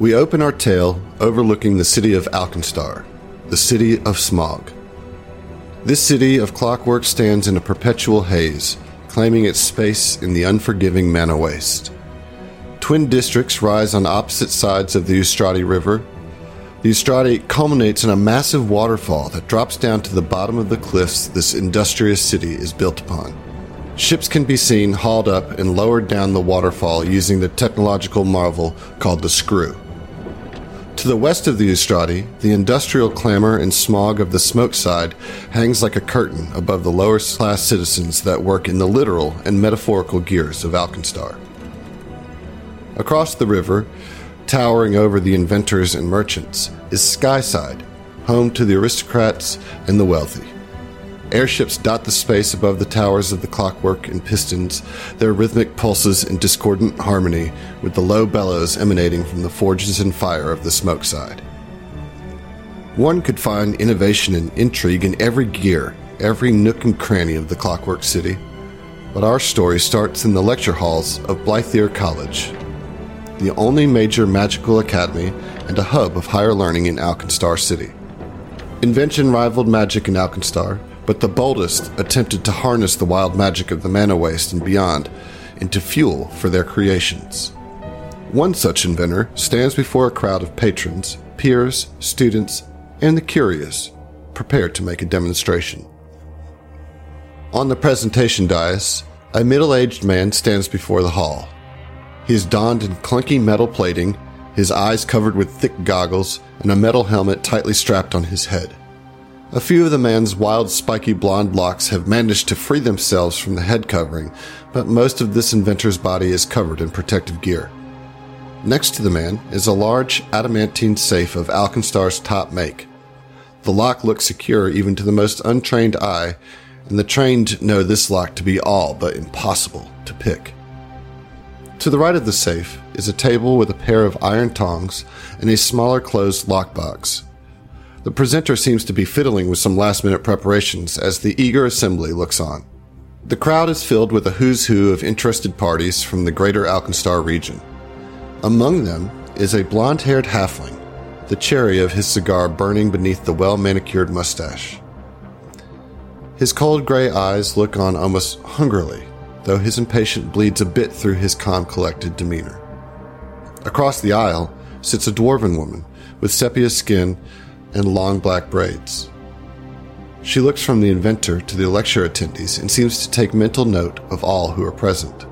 We open our tale overlooking the city of Alkenstar, the city of smog. This city of clockwork stands in a perpetual haze, claiming its space in the unforgiving Mana Waste. Twin districts rise on opposite sides of the Ustrati River. The Ustrati culminates in a massive waterfall that drops down to the bottom of the cliffs this industrious city is built upon. Ships can be seen hauled up and lowered down the waterfall using the technological marvel called the screw. To the west of the Ustrati, the industrial clamor and smog of the smoke side hangs like a curtain above the lower class citizens that work in the literal and metaphorical gears of Alkenstar. Across the river, towering over the inventors and merchants, is Skyside, home to the aristocrats and the wealthy. Airships dot the space above the towers of the clockwork and pistons, their rhythmic pulses in discordant harmony with the low bellows emanating from the forges and fire of the smoke side. One could find innovation and intrigue in every gear, every nook and cranny of the clockwork city. But our story starts in the lecture halls of Blythir College, the only major magical academy and a hub of higher learning in Alkenstar City. Invention rivaled magic in Alkenstar, but the boldest attempted to harness the wild magic of the mana waste and beyond into fuel for their creations. One such inventor stands before a crowd of patrons, peers, students, and the curious, prepared to make a demonstration. On the presentation dais, a middle aged man stands before the hall. He is donned in clunky metal plating, his eyes covered with thick goggles, and a metal helmet tightly strapped on his head. A few of the man's wild, spiky blonde locks have managed to free themselves from the head covering, but most of this inventor's body is covered in protective gear. Next to the man is a large adamantine safe of Alkenstar's top make. The lock looks secure even to the most untrained eye, and the trained know this lock to be all but impossible to pick. To the right of the safe is a table with a pair of iron tongs and a smaller closed lockbox. The presenter seems to be fiddling with some last minute preparations as the eager assembly looks on. The crowd is filled with a who's who of interested parties from the greater Alkenstar region. Among them is a blond haired halfling, the cherry of his cigar burning beneath the well manicured mustache. His cold gray eyes look on almost hungrily, though his impatience bleeds a bit through his calm, collected demeanor. Across the aisle sits a dwarven woman with sepia skin and long black braids. She looks from the inventor to the lecture attendees and seems to take mental note of all who are present.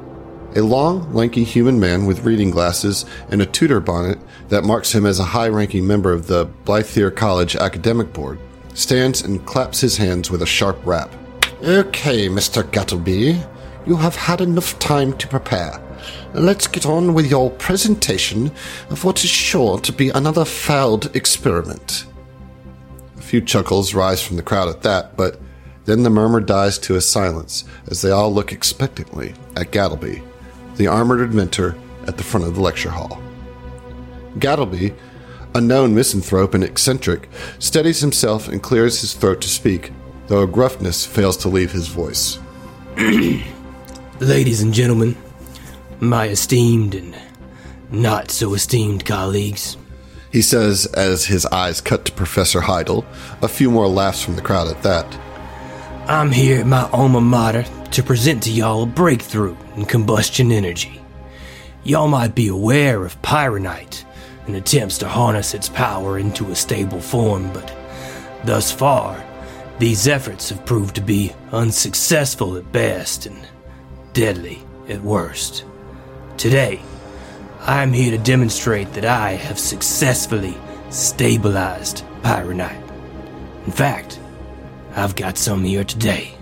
A long, lanky human man with reading glasses and a Tudor bonnet that marks him as a high ranking member of the Blythir College Academic Board stands and claps his hands with a sharp rap. Okay, Mr. Gattleby, you have had enough time to prepare. Let's get on with your presentation of what is sure to be another failed experiment few chuckles rise from the crowd at that, but then the murmur dies to a silence as they all look expectantly at Gattleby, the armored inventor at the front of the lecture hall. Gattleby, a known misanthrope and eccentric, steadies himself and clears his throat to speak, though a gruffness fails to leave his voice. Ladies and gentlemen, my esteemed and not so esteemed colleagues, he says as his eyes cut to Professor Heidel, a few more laughs from the crowd at that. I'm here at my alma mater to present to y'all a breakthrough in combustion energy. Y'all might be aware of pyronite and attempts to harness its power into a stable form, but thus far, these efforts have proved to be unsuccessful at best and deadly at worst. Today, I am here to demonstrate that I have successfully stabilized Pyronite. In fact, I've got some here today.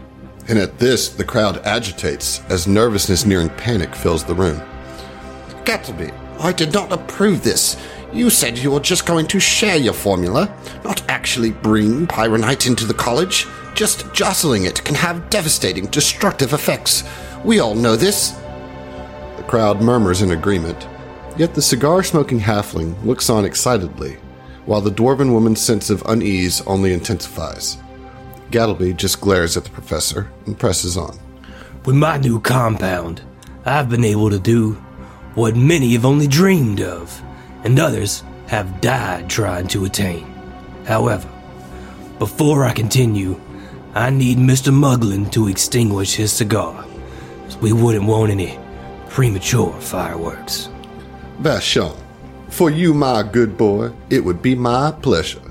And at this, the crowd agitates as nervousness nearing panic fills the room. Gattleby, I did not approve this. You said you were just going to share your formula, not actually bring Pyronite into the college. Just jostling it can have devastating, destructive effects. We all know this. The crowd murmurs in agreement, Yet the cigar smoking halfling looks on excitedly, while the dwarven woman's sense of unease only intensifies. Gattleby just glares at the professor and presses on. With my new compound, I've been able to do what many have only dreamed of and others have died trying to attain. However, before I continue, I need Mr. Muglin to extinguish his cigar, we wouldn't want any premature fireworks. Vashon, for you, my good boy, it would be my pleasure.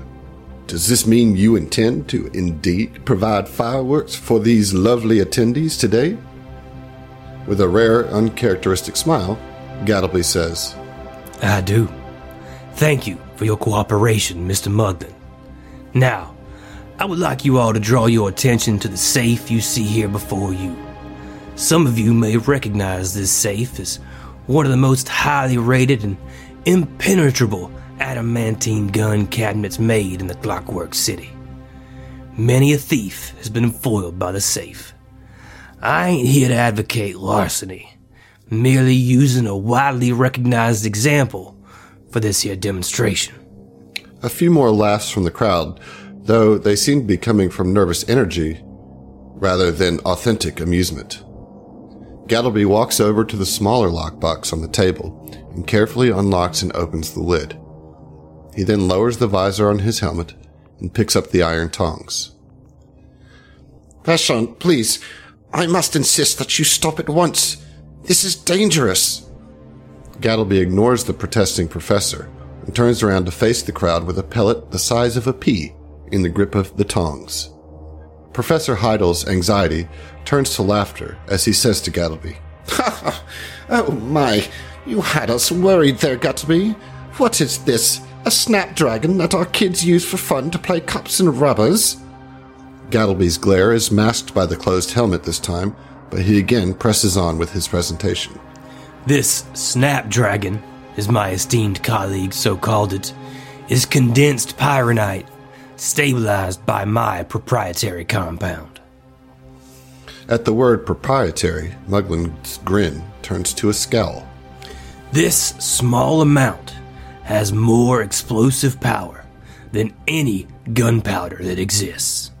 Does this mean you intend to indeed provide fireworks for these lovely attendees today? With a rare, uncharacteristic smile, Gattleby says, I do. Thank you for your cooperation, Mr. Muglin. Now, I would like you all to draw your attention to the safe you see here before you. Some of you may recognize this safe as one of the most highly rated and impenetrable adamantine gun cabinets made in the Clockwork City. Many a thief has been foiled by the safe. I ain't here to advocate larceny, merely using a widely recognized example for this here demonstration. A few more laughs from the crowd, though they seem to be coming from nervous energy rather than authentic amusement. Gattleby walks over to the smaller lockbox on the table and carefully unlocks and opens the lid. He then lowers the visor on his helmet and picks up the iron tongs. Vashon, please, I must insist that you stop at once. This is dangerous. Gattleby ignores the protesting professor and turns around to face the crowd with a pellet the size of a pea in the grip of the tongs. Professor Heidel's anxiety turns to laughter as he says to Gattleby, oh my, you had us worried there, Gattleby. What is this? A snapdragon that our kids use for fun to play cups and rubbers? Gattleby's glare is masked by the closed helmet this time, but he again presses on with his presentation. This snapdragon, as my esteemed colleague so called it, is condensed pyronite, stabilized by my proprietary compound. At the word proprietary, Muglin's grin turns to a scowl. This small amount has more explosive power than any gunpowder that exists.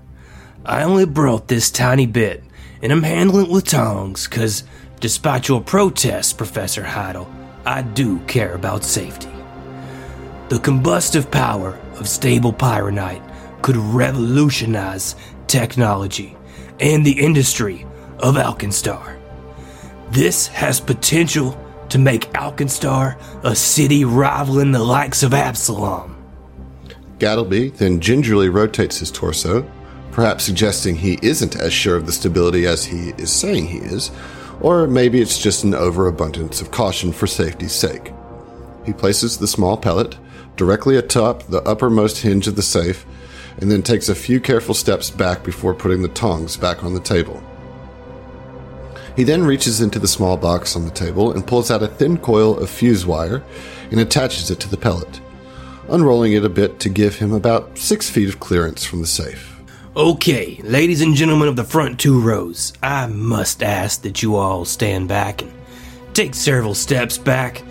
I only brought this tiny bit, and I'm handling it with tongs, because despite your protests, Professor Heidel, I do care about safety. The combustive power of stable pyronite could revolutionize technology and the industry of Alkenstar. This has potential to make Alkenstar a city rivaling the likes of Absalom. Gattleby then gingerly rotates his torso, perhaps suggesting he isn't as sure of the stability as he is saying he is, or maybe it's just an overabundance of caution for safety's sake. He places the small pellet directly atop the uppermost hinge of the safe and then takes a few careful steps back before putting the tongs back on the table. He then reaches into the small box on the table and pulls out a thin coil of fuse wire and attaches it to the pellet, unrolling it a bit to give him about six feet of clearance from the safe. Okay, ladies and gentlemen of the front two rows, I must ask that you all stand back and take several steps back,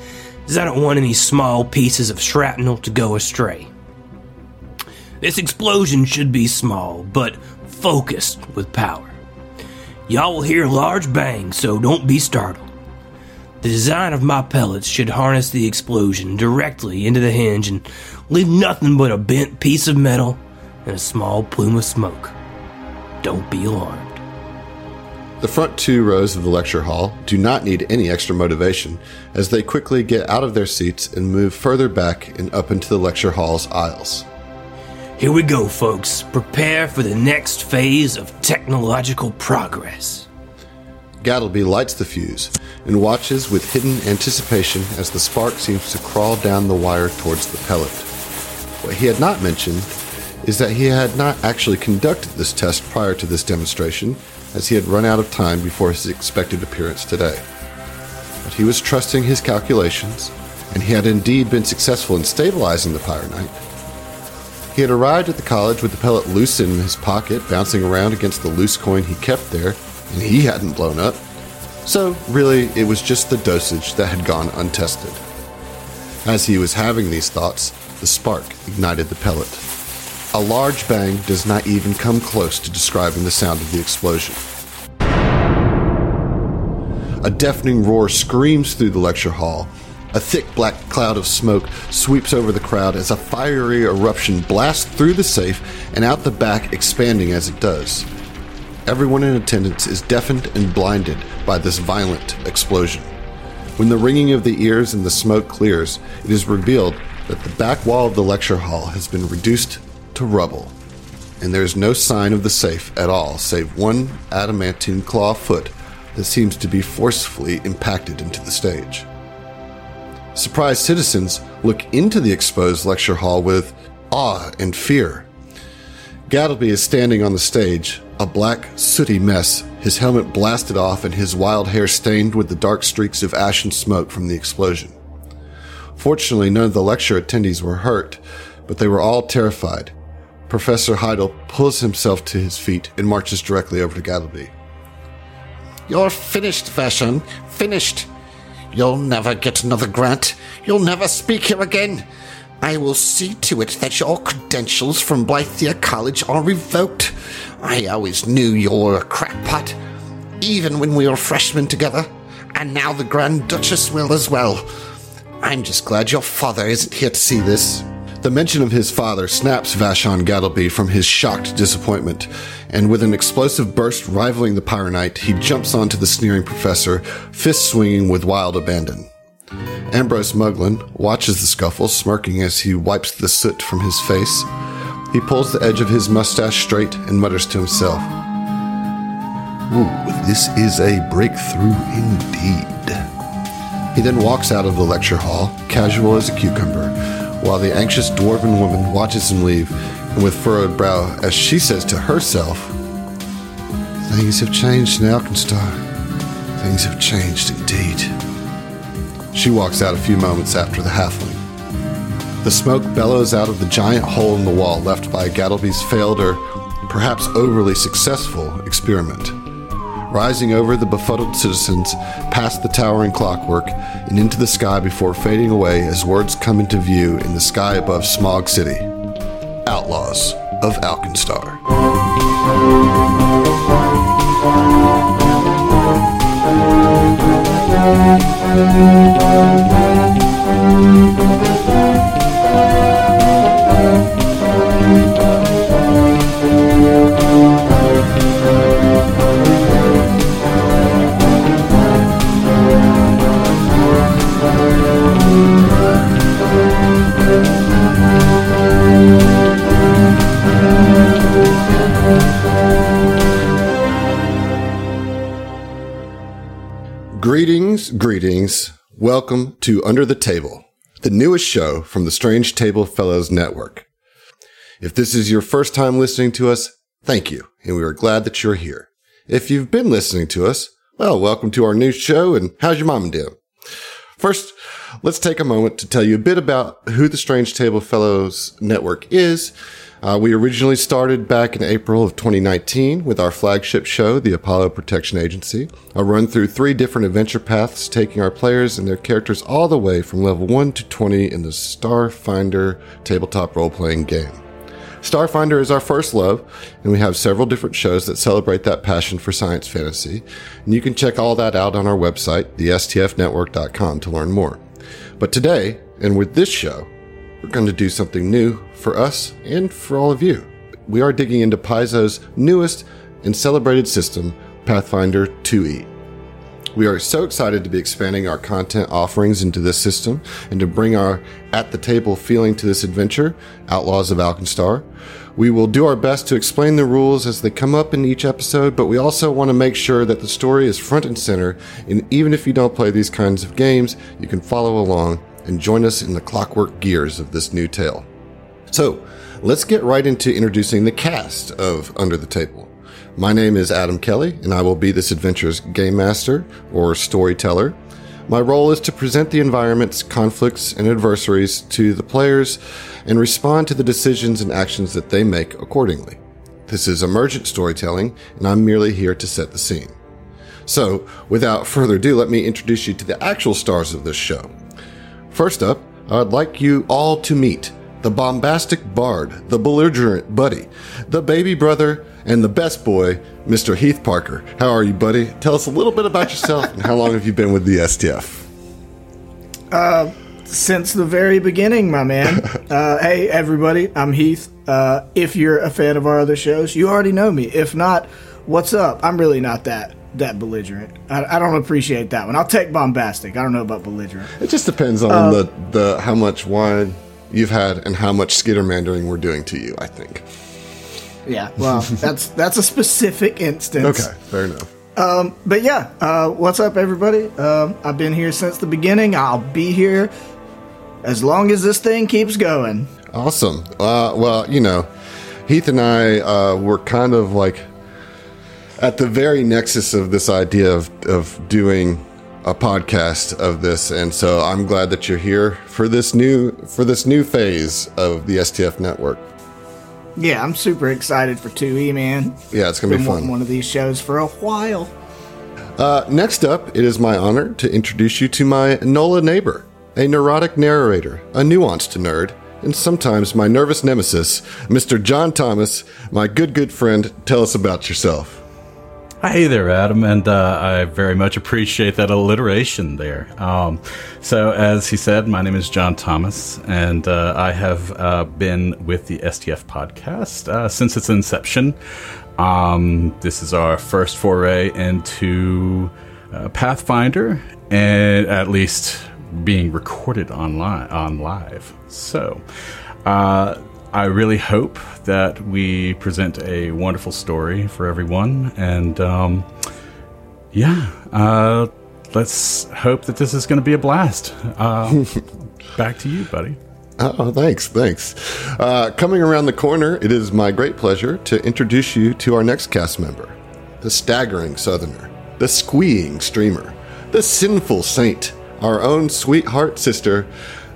as I don't want any small pieces of shrapnel to go astray. This explosion should be small, but focused with power. Y'all will hear a large bang, so don't be startled. The design of my pellets should harness the explosion directly into the hinge and leave nothing but a bent piece of metal and a small plume of smoke. Don't be alarmed. The front two rows of the lecture hall do not need any extra motivation as they quickly get out of their seats and move further back and up into the lecture hall's aisles. Here we go, folks. Prepare for the next phase of technological progress. Gattleby lights the fuse and watches with hidden anticipation as the spark seems to crawl down the wire towards the pellet. What he had not mentioned is that he had not actually conducted this test prior to this demonstration, as he had run out of time before his expected appearance today. But he was trusting his calculations, and he had indeed been successful in stabilizing the pyronite. He had arrived at the college with the pellet loose in his pocket, bouncing around against the loose coin he kept there, and he hadn't blown up. So, really, it was just the dosage that had gone untested. As he was having these thoughts, the spark ignited the pellet. A large bang does not even come close to describing the sound of the explosion. A deafening roar screams through the lecture hall. A thick black cloud of smoke sweeps over the crowd as a fiery eruption blasts through the safe and out the back, expanding as it does. Everyone in attendance is deafened and blinded by this violent explosion. When the ringing of the ears and the smoke clears, it is revealed that the back wall of the lecture hall has been reduced to rubble, and there is no sign of the safe at all, save one adamantine claw foot that seems to be forcefully impacted into the stage. Surprised citizens look into the exposed lecture hall with awe and fear. Gattleby is standing on the stage, a black, sooty mess, his helmet blasted off and his wild hair stained with the dark streaks of ash and smoke from the explosion. Fortunately, none of the lecture attendees were hurt, but they were all terrified. Professor Heidel pulls himself to his feet and marches directly over to Gattleby. You're finished, Vashon. Finished. You'll never get another grant. You'll never speak here again. I will see to it that your credentials from Blythir College are revoked. I always knew you were a crackpot, even when we were freshmen together, and now the Grand Duchess will as well. I'm just glad your father isn't here to see this. The mention of his father snaps Vashon Gattleby from his shocked disappointment, and with an explosive burst rivaling the Pyronite, he jumps onto the sneering professor, fist swinging with wild abandon. Ambrose Muglin watches the scuffle, smirking as he wipes the soot from his face. He pulls the edge of his mustache straight and mutters to himself, Ooh, this is a breakthrough indeed. He then walks out of the lecture hall, casual as a cucumber, while the anxious dwarven woman watches him leave, and with furrowed brow, as she says to herself, Things have changed in Alkenstar. Things have changed indeed. She walks out a few moments after the halfling. The smoke bellows out of the giant hole in the wall left by Gattleby's failed or perhaps overly successful experiment. Rising over the befuddled citizens, past the towering clockwork, and into the sky before fading away as words come into view in the sky above Smog City. Outlaws of Alkenstar. Greetings, greetings. Welcome to Under the Table, the newest show from the Strange Table Fellows Network. If this is your first time listening to us, thank you, and we are glad that you're here. If you've been listening to us, well, welcome to our new show, and how's your mom doing? First, let's take a moment to tell you a bit about who the Strange Table Fellows Network is uh, we originally started back in April of 2019 with our flagship show, the Apollo Protection Agency. A run through three different adventure paths, taking our players and their characters all the way from level 1 to 20 in the Starfinder tabletop role playing game. Starfinder is our first love, and we have several different shows that celebrate that passion for science fantasy. And you can check all that out on our website, thestfnetwork.com, to learn more. But today, and with this show, we're going to do something new for us and for all of you. We are digging into Paizo's newest and celebrated system, Pathfinder 2e. We are so excited to be expanding our content offerings into this system and to bring our at the table feeling to this adventure, Outlaws of Alkenstar. We will do our best to explain the rules as they come up in each episode, but we also want to make sure that the story is front and center. And even if you don't play these kinds of games, you can follow along and join us in the clockwork gears of this new tale. So, let's get right into introducing the cast of Under the Table. My name is Adam Kelly, and I will be this adventure's game master or storyteller. My role is to present the environments, conflicts, and adversaries to the players and respond to the decisions and actions that they make accordingly. This is emergent storytelling, and I'm merely here to set the scene. So, without further ado, let me introduce you to the actual stars of this show. First up, I'd like you all to meet the bombastic bard, the belligerent buddy, the baby brother, and the best boy, Mr. Heath Parker. How are you, buddy? Tell us a little bit about yourself and how long have you been with the STF? Uh, since the very beginning, my man. Uh, hey, everybody, I'm Heath. Uh, if you're a fan of our other shows, you already know me. If not, what's up? I'm really not that that belligerent. I, I don't appreciate that one. I'll take bombastic. I don't know about belligerent. It just depends on the, the how much wine you've had and how much skittermandering we're doing to you. I think. Yeah, well, that's that's a specific instance. Okay, fair enough. Um, But yeah, uh, what's up, everybody? Um, I've been here since the beginning. I'll be here as long as this thing keeps going. Awesome. Uh, well, you know, Heath and I uh, were kind of like at the very nexus of this idea of, of doing a podcast of this, and so I'm glad that you're here for this new for this new phase of the STF network. Yeah, I'm super excited for 2E, man. Yeah, it's gonna be Been wanting fun. one of these shows for a while. Uh, next up, it is my honor to introduce you to my NOLA neighbor, a neurotic narrator, a nuanced nerd, and sometimes my nervous nemesis, Mr. John Thomas, my good, good friend. Tell us about yourself. Hey there, Adam, and uh, I very much appreciate that alliteration there. Um, so, as he said, my name is John Thomas, and uh, I have uh, been with the STF podcast uh, since its inception. Um, this is our first foray into uh, Pathfinder, and at least being recorded online on live. So, uh, I really hope that we present a wonderful story for everyone, and um, yeah, uh, let's hope that this is going to be a blast. Uh, back to you, buddy. Oh, thanks, thanks. Uh, coming around the corner, it is my great pleasure to introduce you to our next cast member the staggering southerner, the squeeing streamer, the sinful saint, our own sweetheart sister,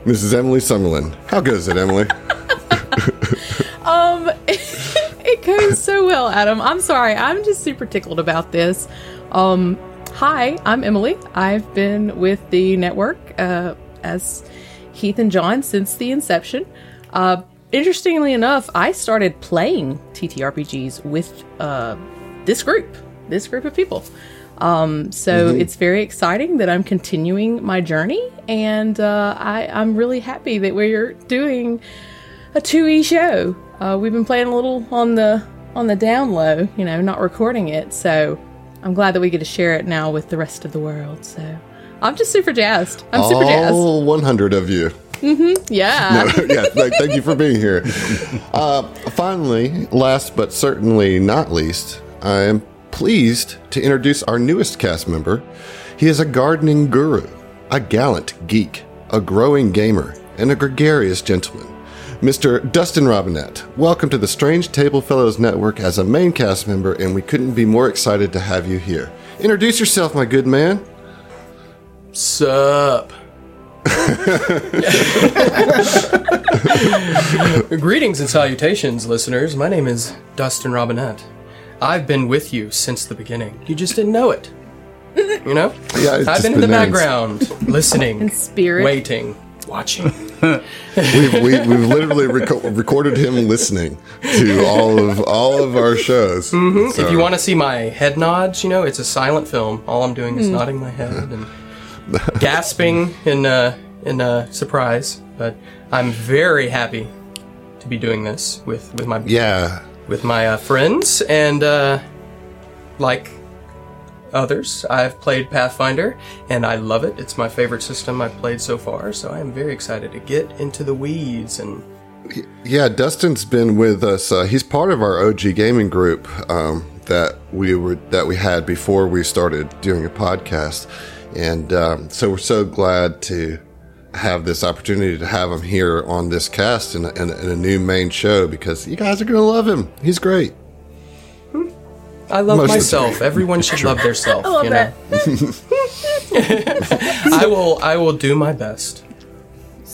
Mrs. Emily Summerlin. How goes it, Emily? Um, it goes so well, Adam. I'm sorry. I'm just super tickled about this. Um, hi, I'm Emily. I've been with the network uh, as Heath and John since the inception. Uh, interestingly enough, I started playing TTRPGs with uh, this group, this group of people. Um, so it's very exciting that I'm continuing my journey, and uh, I, I'm really happy that we're doing a 2e show. Uh, we've been playing a little on the on the down low, you know, not recording it. So I'm glad that we get to share it now with the rest of the world. So I'm just super jazzed. I'm super jazzed. All 100 of you. Mm-hmm. Yeah. yeah, th- thank you for being here. Uh, finally, last but certainly not least, I am pleased to introduce our newest cast member. He is a gardening guru, a gallant geek, a growing gamer, and a gregarious gentleman. Mr. Dustin Robinette, welcome to the Strange Table Fellows Network as a main cast member, and we couldn't be more excited to have you here. Introduce yourself, my good man. Sup? Greetings and salutations, listeners. My name is Dustin Robinette. I've been with you since the beginning. You just didn't know it. You know? Yeah, I've just been in the names. background, listening, In spirit. waiting, watching. We've, we, we've literally reco- recorded him listening to all of all of our shows. Mm-hmm. If you want to see my head nods, you know, it's a silent film. All I'm doing is nodding my head and gasping in uh, in uh, surprise. But I'm very happy to be doing this with with my yeah, with my uh, friends and uh, like others i've played pathfinder and i love it it's my favorite system i've played so far so i am very excited to get into the weeds and yeah. Dustin's been with us. Uh, he's part of our OG gaming group um, that we were that we had before we started doing a podcast, and um, so we're so glad to have this opportunity to have him here on this cast in in in a new main show because you guys are gonna love him. He's great. I love Most myself. everyone should love their self I love you know? i will i will do my best.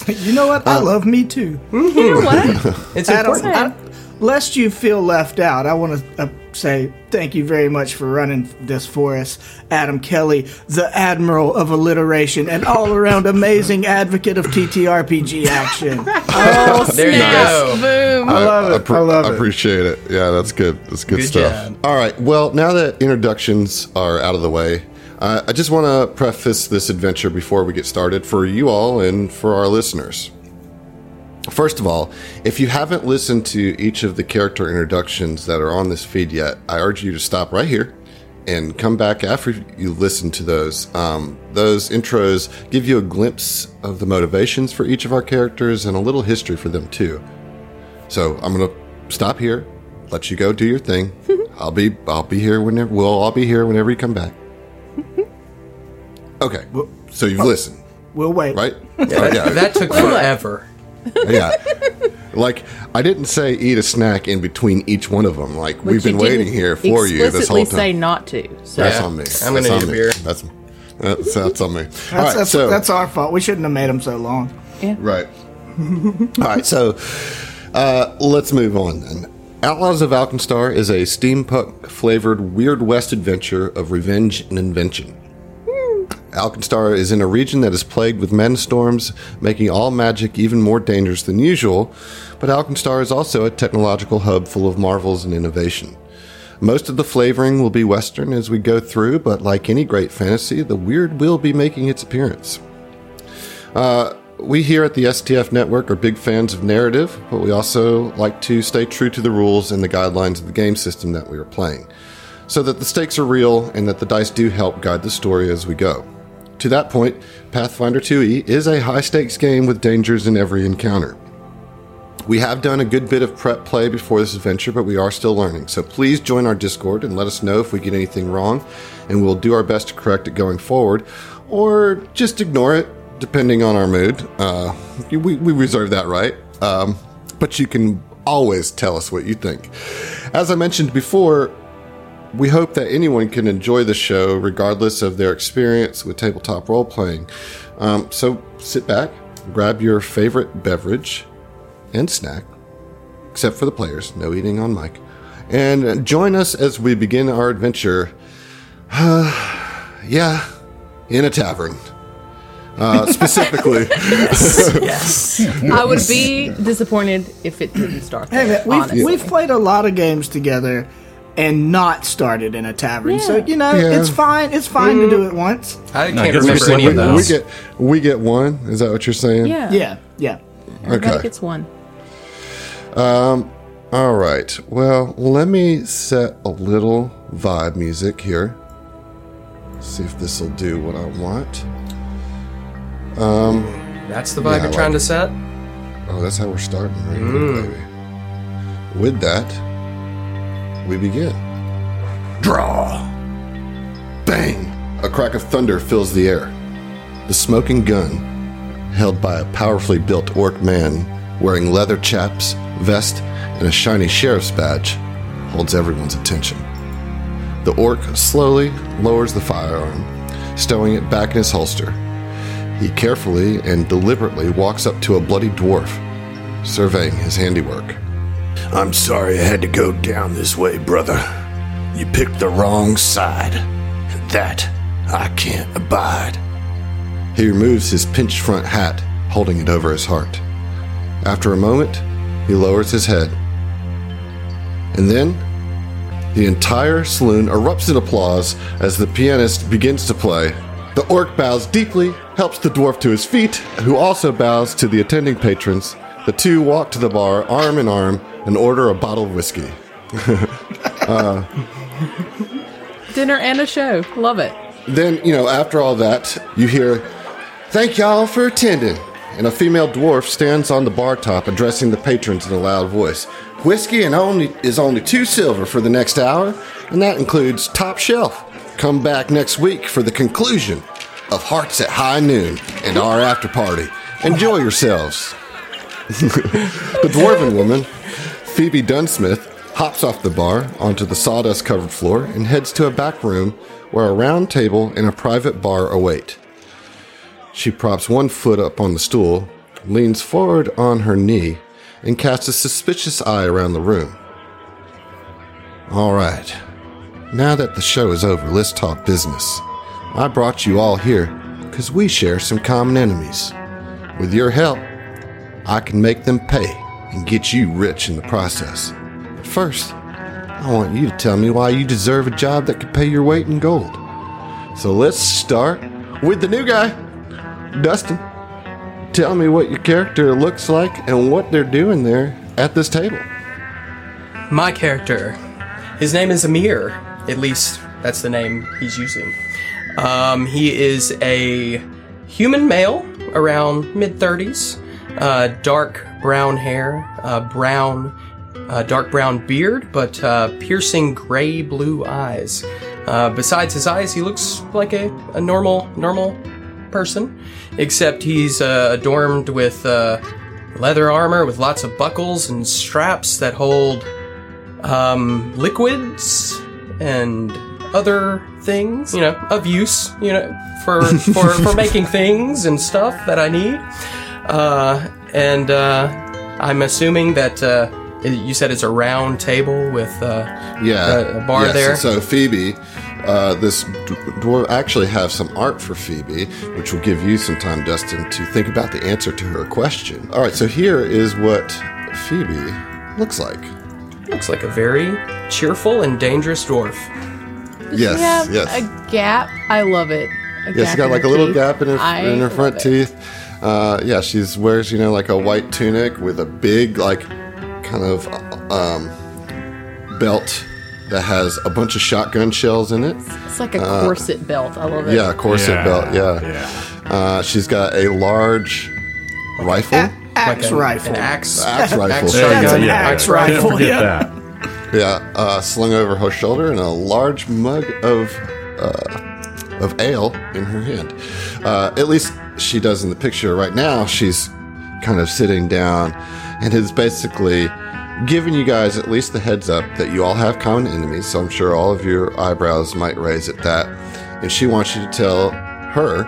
You know what? I love me too. You know what? it's Adam, important. I- lest you feel left out, I want to uh, say thank you very much for running this for us, Adam Kelly, the Admiral of Alliteration and all around amazing advocate of TTRPG action. Oh, There you go. Boom. I love it. appre- I love it. appreciate it. Yeah, that's good. That's good, Good stuff. job. All right. Well, now that introductions are out of the way, Uh, I just want to preface this adventure before we get started for you all and for our listeners. First of all, if you haven't listened to each of the character introductions that are on this feed yet, I urge you to stop right here and come back after you listen to those. Um, those intros give you a glimpse of the motivations for each of our characters and a little history for them too. So I'm gonna stop here, let you go do your thing. I'll be I'll be here whenever we'll all be here whenever you come back. Okay, so you've listened, We'll wait. right? Oh, yeah, That took forever. Yeah. Like I didn't say eat a snack in between each one of them. Like But we've been waiting here for you this whole explicitly time. say not to. So That's on me. I'm That's gonna on need a me. beer. That's that's, that's on me. All That's, right, that's, so that's our fault. We shouldn't have made them so long. Yeah. right. All right, so uh, let's move on then. Outlaws of Alkenstar is a steampunk flavored Weird West adventure of revenge and invention. Alkenstar is in a region that is plagued with mana storms, making all magic even more dangerous than usual, but Alkenstar is also a technological hub full of marvels and innovation. Most of the flavoring will be Western as we go through, but like any great fantasy, the weird will be making its appearance. Uh, we here at the STF Network are big fans of narrative, but we also like to stay true to the rules and the guidelines of the game system that we are playing, so that the stakes are real and that the dice do help guide the story as we go. To that point, Pathfinder 2e is a high stakes game with dangers in every encounter. We have done a good bit of prep play before this adventure, but we are still learning. So please join our Discord and let us know if we get anything wrong, and we'll do our best to correct it going forward, or just ignore it, depending on our mood. Uh, we, we reserve that right. Um, but you can always tell us what you think. As I mentioned before, we hope that anyone can enjoy the show regardless of their experience with tabletop role playing. Um, so sit back, grab your favorite beverage and snack, except for the players, no eating on mic, and join us as we begin our adventure. yeah, in a tavern. Uh, specifically, I would be disappointed if it didn't start Hey, there. man, honestly. we've, we've played a lot of games together and not started in a tavern. So, you know, Yeah. it's fine. It's fine to do it once. I can't guess remember we're any of saying we those. get we get one. Is that what you're saying? yeah, Yeah, yeah. Everybody Okay. gets one. Um, all right. Well, let me set a little vibe music here. See if this will do what I want. Um, that's the vibe Yeah, you're trying like to set? Oh, that's how we're starting, right here, mm. baby. With that, we begin. Draw! Bang! A crack of thunder fills the air. The smoking gun, held by a powerfully built orc man wearing leather chaps, vest, and a shiny sheriff's badge, holds everyone's attention. The orc slowly lowers the firearm, stowing it back in his holster. He carefully and deliberately walks up to a bloody dwarf, surveying his handiwork. I'm sorry I had to go down this way, brother. You picked the wrong side. That I can't abide. He removes his pinched front hat, holding it over his heart. After a moment, he lowers his head. And then, the entire saloon erupts in applause as the pianist begins to play. The orc bows deeply, helps the dwarf to his feet, who also bows to the attending patrons. The two walk to the bar, arm in arm, and order a bottle of whiskey. Uh, Dinner and a show. Love it. Then, you know, after all that, you hear, Thank y'all for attending. And a female dwarf stands on the bar top addressing the patrons in a loud voice. Whiskey and only is only two silver for the next hour, and that includes top shelf. Come back next week for the conclusion of Hearts at High Noon and our after party. Enjoy yourselves. The dwarven woman, Phoebe Dunsmith, hops off the bar onto the sawdust covered floor and heads to a back room where a round table and a private bar await. She props one foot up on the stool, leans forward on her knee, and casts a suspicious eye around the room. All right. Now that the show is over, let's talk business. I brought you all here because we share some common enemies. With your help, I can make them pay and get you rich in the process. But first, I want you to tell me why you deserve a job that could pay your weight in gold. So let's start with the new guy, Dustin. Tell me what your character looks like and what they're doing there at this table. My character, his name is Amir. At least that's the name he's using. Um, he is a human male, around mid 30s, uh, dark brown hair, uh, brown, uh, dark brown beard, but uh, piercing gray blue eyes. Uh, besides his eyes, he looks like a, a normal normal person, except he's uh, adorned with uh, leather armor with lots of buckles and straps that hold um, liquids and other things, you know, of use, you know, for for for making things and stuff that I need. Uh, and uh, I'm assuming that uh, you said it's a round table with uh, Yeah, a, a bar yes, there. So Phoebe, uh, this dwarf actually have some art for Phoebe, which will give you some time, Dustin, to think about the answer to her question. All right, so here is what Phoebe looks like. Looks like a very cheerful and dangerous dwarf. Yes, She have yes. a gap. I love it. A Yeah, she's gap got like a her little teeth. gap in her I in her front love it. teeth. Uh, yeah, she's wears you know like a white tunic with a big like kind of um, belt that has a bunch of shotgun shells in it. It's like a corset belt. I love it. Uh, Yeah, corset belt. Yeah. yeah. Uh, she's got a large rifle. Axe like a- rifle. An axe. Axe rifle. Axe There you shotgun. go. That's an Yeah, axe Can't rifle, forget yeah. that. Yeah, uh, slung over her shoulder, and a large mug of uh, of ale in her hand. Uh, at least she does in the picture. Right now, she's kind of sitting down, and is basically giving you guys at least the heads up that you all have common enemies. So I'm sure all of your eyebrows might raise at that, and she wants you to tell her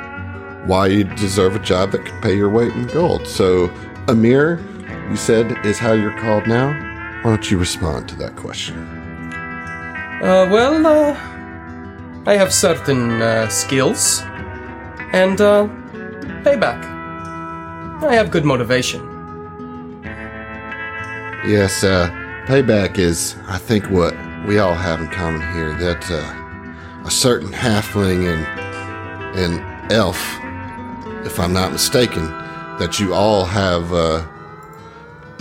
why you deserve a job that can pay your weight in gold. So Amir, you said is how you're called now. Why don't you respond to that question? Uh, well, uh, I have certain uh, skills and uh, payback. I have good motivation. Yes, uh, payback is, I think, what we all have in common here. That uh, a certain halfling and and elf, if I'm not mistaken, that you all have uh,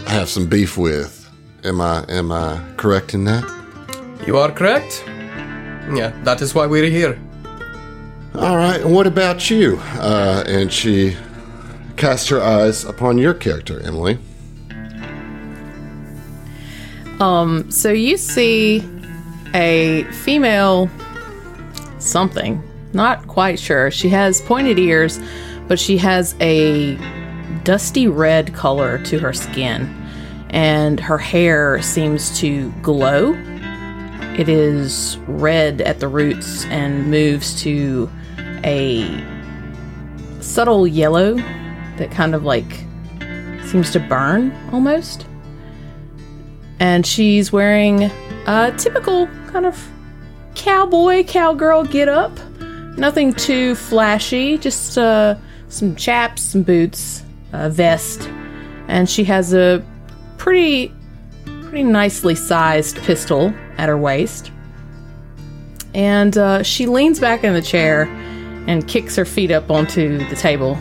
have some beef with. Am I am I correct in that? You are correct. Yeah, that is why we're here. All right. And what about you? Uh, and she cast her eyes upon your character, Emily. Um, so you see a female something. Not quite sure. She has pointed ears, but she has a dusty red color to her skin, and her hair seems to glow. It is red at the roots and moves to a subtle yellow that kind of like seems to burn almost. And she's wearing a typical kind of cowboy cowgirl get up. Nothing too flashy just uh, some chaps some boots a vest. And she has a pretty pretty nicely sized pistol at her waist. And uh, she leans back in the chair and kicks her feet up onto the table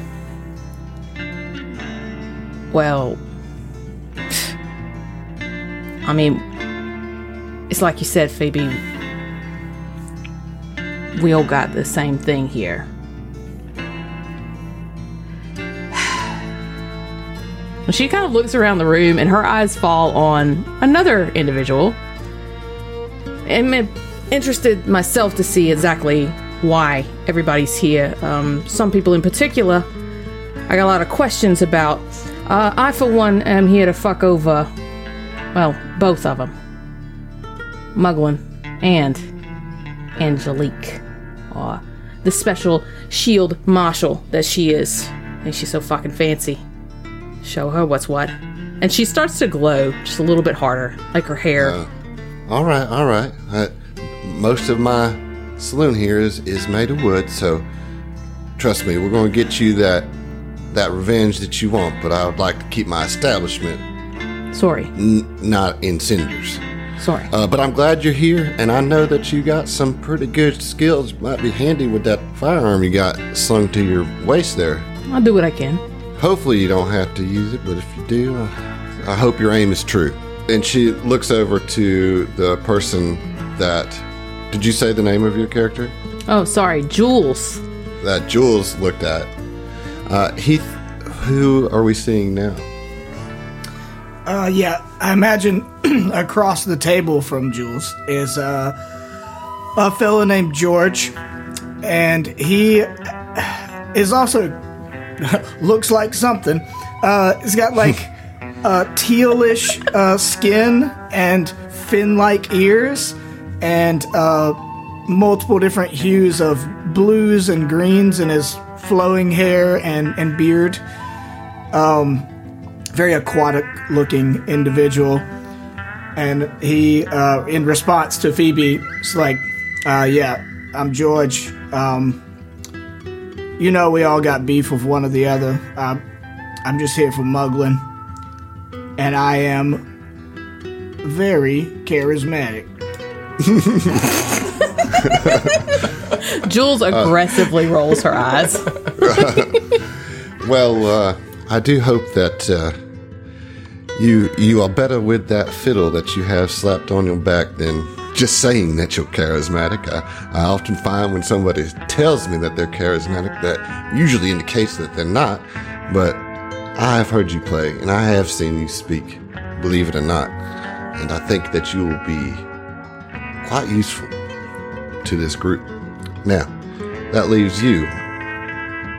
well I mean, it's like you said, Phoebe. We all got the same thing here. She kind of looks around the room and her eyes fall on another individual. I'm interested myself to see exactly why everybody's here. Um, some people in particular, I got a lot of questions about. Uh, I, for one, am here to fuck over well, both of them. Muglin and Angelique. Or the special shield marshal that she is. And she's so fucking fancy. Show her what's what. And she starts to glow just a little bit harder, like her hair. All right, all right. Uh, most of my saloon here is, is made of wood, so trust me, we're going to get you that that revenge that you want. But I would like to keep my establishment Sorry. n- not in cinders. Sorry. Uh, but I'm glad you're here, and I know that you got some pretty good skills. Might be handy with that firearm you got slung to your waist there. I'll do what I can. Hopefully, you don't have to use it, but if you do, uh, I hope your aim is true. And she looks over to the person that. Did you say the name of your character? Oh, sorry, Jules. That Jules looked at. Uh, Heath, who are we seeing now? Uh, yeah, I imagine across the table from Jules is uh, a fellow named George, and he is also looks like something. Uh, he's got like uh, tealish uh, skin and fin-like ears, and uh, multiple different hues of blues and greens in his flowing hair and and beard. Very aquatic looking individual. And he uh, in response to phoebe is like uh, yeah i'm george. Um, you know we all got beef with one or the other. Uh, i'm just here for Muglin. and i am very charismatic Jules aggressively rolls her eyes. Well, uh, I do hope that uh, you you are better with that fiddle that you have slapped on your back than just saying that you're charismatic. I, I often find when somebody tells me that they're charismatic, that usually indicates that they're not. But I have heard you play, and I have seen you speak, believe it or not. And I think that you will be quite useful to this group. Now, that leaves you.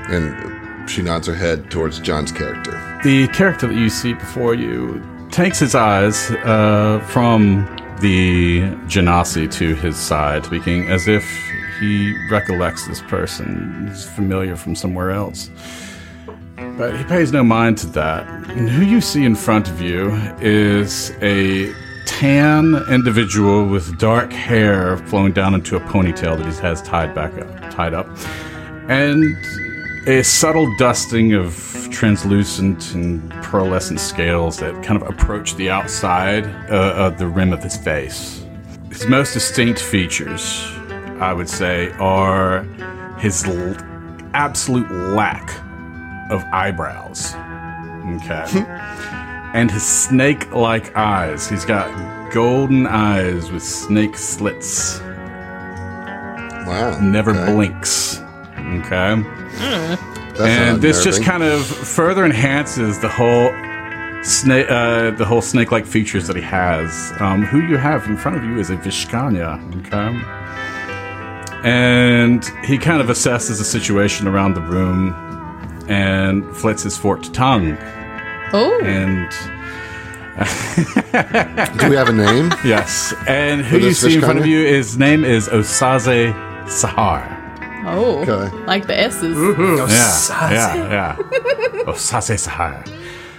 And she nods her head towards John's character. The character that you see before you takes his eyes uh, from the Genasi to his side, speaking as if he recollects this person. He's familiar from somewhere else. But he pays no mind to that. And who you see in front of you is a tan individual with dark hair flowing down into a ponytail that he has tied back up, tied up, and a subtle dusting of translucent and pearlescent scales that kind of approach the outside uh, of the rim of his face. His most distinct features, I would say, are his l- absolute lack of eyebrows. Okay. and his snake like eyes. He's got golden eyes with snake slits. Wow. Never okay. blinks. Okay. That's and this just kind of further enhances the whole snake, uh, the whole snake-like features that he has. Um, who you have in front of you is a Vishkanya, okay? And he kind of assesses the situation around the room and flits his forked tongue. Oh, And Do we have a name? yes, and who you see in front of you, his name is Osaze Sahar. oh, Okay. like the S's. Oh, Yeah, size. yeah, yeah. Osaze Sahar.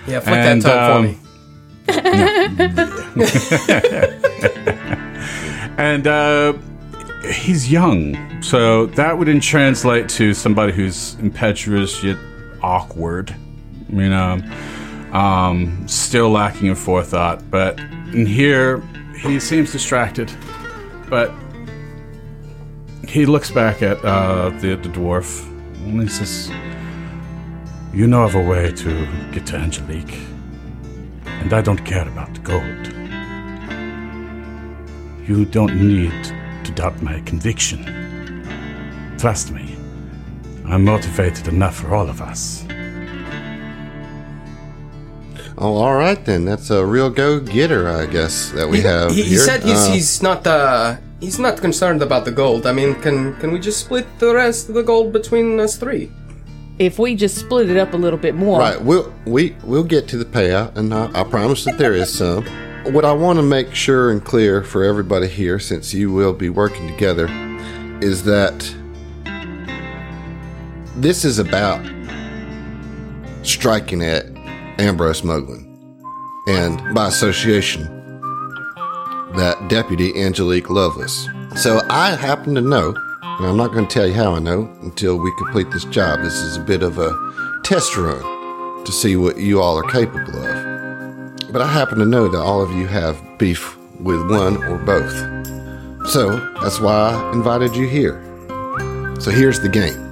Yeah, flick And, that tongue um, for me. And uh, he's young, so that wouldn't translate to somebody who's impetuous yet awkward, you know, um, still lacking in forethought. But in here, he seems distracted, but he looks back at uh, the, the dwarf and he says, You know of a way to get to Angelique, and I don't care about the gold. You don't need to doubt my conviction. Trust me, I'm motivated enough for all of us. Oh, all right then. That's a real go-getter, I guess, that we have he, he here. said he's, Uh, he's not uh, he's not concerned about the gold. I mean, can can we just split the rest of the gold between us three? If we just split it up a little bit more. Right, we'll we we'll get to the payout, and I, I promise that there is some. What I want to make sure and clear for everybody here, since you will be working together, is that this is about striking at Ambrose Muglin, and by association, that Deputy Angelique Lovelace. So I happen to know, and I'm not going to tell you how I know until we complete this job. This is a bit of a test run to see what you all are capable of. But I happen to know that all of you have beef with one or both. So that's why I invited you here. So here's the game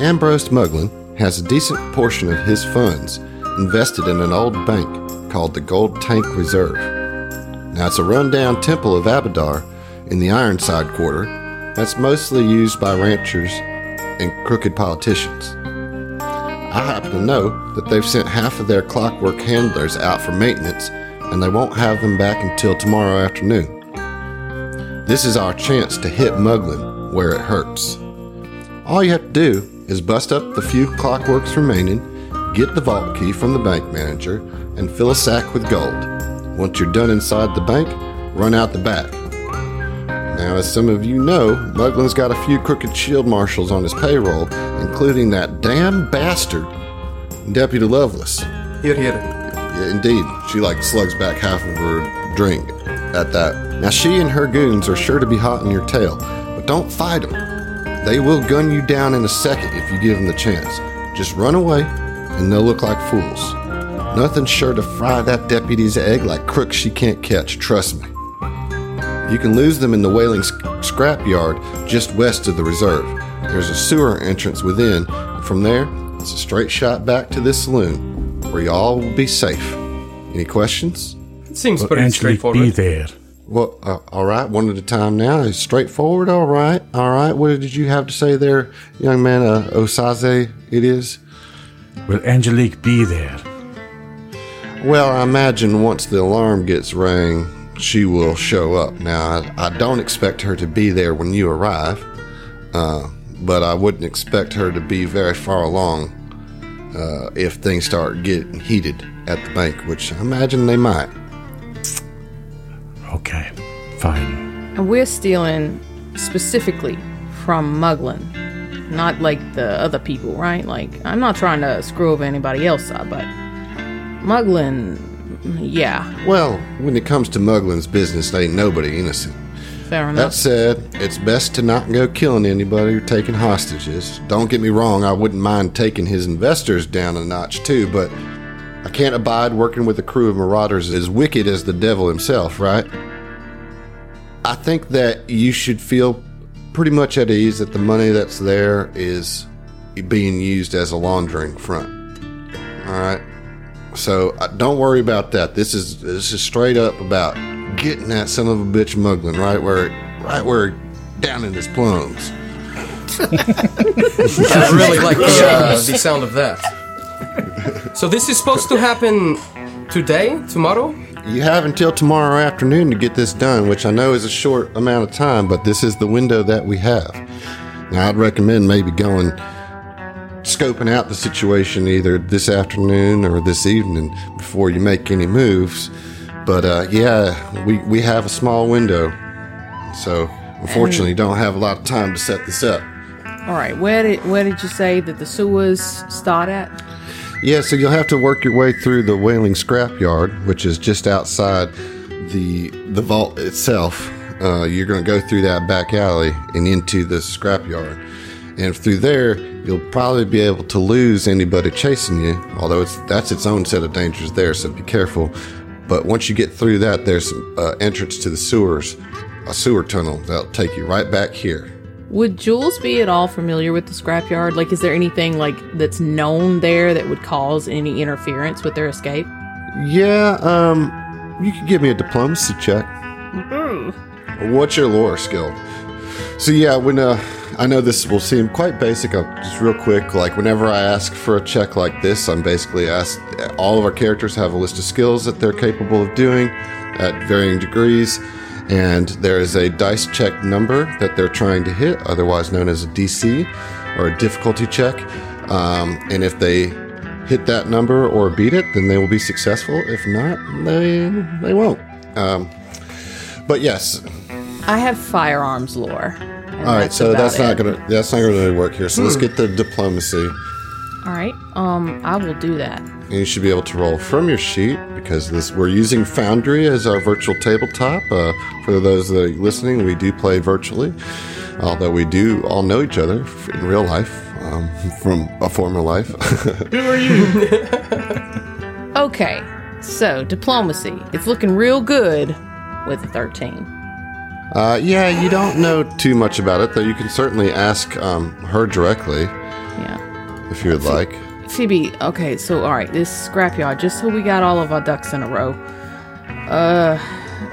Ambrose Muglin has a decent portion of his funds invested in an old bank called the Gold Tank Reserve. Now, it's a rundown temple of Abadar in the Ironside Quarter that's mostly used by ranchers and crooked politicians. I happen to know that they've sent half of their clockwork handlers out for maintenance and they won't have them back until tomorrow afternoon. This is our chance to hit Muglin where it hurts. All you have to do is bust up the few clockworks remaining, get the vault key from the bank manager, and fill a sack with gold. Once you're done inside the bank, run out the back. Now, as some of you know, Muglin's got a few crooked shield marshals on his payroll, including that damn bastard, Deputy Lovelace. Here, here. Yeah, indeed, she like slugs back half of her drink at that. Now, she and her goons are sure to be hot in your tail, but don't fight them. They will gun you down in a second if you give them the chance. Just run away, and they'll look like fools. Nothing's sure to fry that deputy's egg like crooks she can't catch, trust me. You can lose them in the Whaling sc- Scrapyard just west of the reserve. There's a sewer entrance within, and from there, it's a straight shot back to this saloon, where you all will be safe. Any questions? It seems Will pretty straightforward. be there? Well, uh, all right, one at a time now. It's straightforward. All right, all right. What did you have to say there, young man? Uh, Osaze, it is. Will Angelique be there? Well, I imagine once the alarm gets rang, she will show up. Now, I, I don't expect her to be there when you arrive, uh, but I wouldn't expect her to be very far along uh, if things start getting heated at the bank, which I imagine they might. Okay, fine. And we're stealing specifically from Muglin, not like the other people, right? Like, I'm not trying to screw over anybody else, uh, but Muglin, yeah, Well, when it comes to Muglin's business, they ain't nobody innocent. fair enough. That said, it's best to not go killing anybody or taking hostages. Don't get me wrong, I wouldn't mind taking his investors down a notch too, but I can't abide working with a crew of marauders as wicked as the devil himself, right? I think that you should feel pretty much at ease that the money that's there is being used as a laundering front. All right? So uh, don't worry about that. This is this is straight up about getting that son of a bitch Muglin right where right where down in his plums. I really like the, uh, the sound of that. So this is supposed to happen today, tomorrow? You have until tomorrow afternoon to get this done, which I know is a short amount of time, but this is the window that we have. Now, I'd recommend maybe going scoping out the situation either this afternoon or this evening before you make any moves. But uh, yeah, we, we have a small window, so unfortunately, don't have a lot of time to set this up. All right, where did where did you say that the sewers start at? Yeah, so you'll have to work your way through the Whaling Scrapyard, which is just outside the the vault itself. Uh, you're going to go through that back alley and into the scrapyard, and through there you'll probably be able to lose anybody chasing you. Although it's that's its own set of dangers there, so be careful. But once you get through that, there's uh, entrance to the sewers, a sewer tunnel that'll take you right back here. Would Jules be at all familiar with the scrapyard? Like, is there anything like that's known there that would cause any interference with their escape? Yeah, um, you could give me a diplomacy check. What's your lore skill? So yeah, when uh, I know this will seem quite basic. I'll just real quick, like whenever I ask for a check like this, I'm basically asked. All of our characters have a list of skills that they're capable of doing at varying degrees, and there is a dice check number that they're trying to hit, otherwise known as a DC or a difficulty check. Um, and if they hit that number or beat it, then they will be successful. If not, they they won't. Um, but yes, I have firearms lore. all right. So about that's not gonna that's not gonna really work here. So let's get the diplomacy, All right. Um, I will do that. and you should be able to roll from your sheet because this we're using Foundry as our virtual tabletop. Uh, for those that are listening, we do play virtually, although we do all know each other in real life um, from a former life. Who are you? okay. So, diplomacy. It's looking real good with a 13. Uh, yeah, you don't know too much about it, though you can certainly ask um, her directly Yeah. If you would like. Phoebe, okay, so all right, this scrapyard, just so we got all of our ducks in a row. Uh,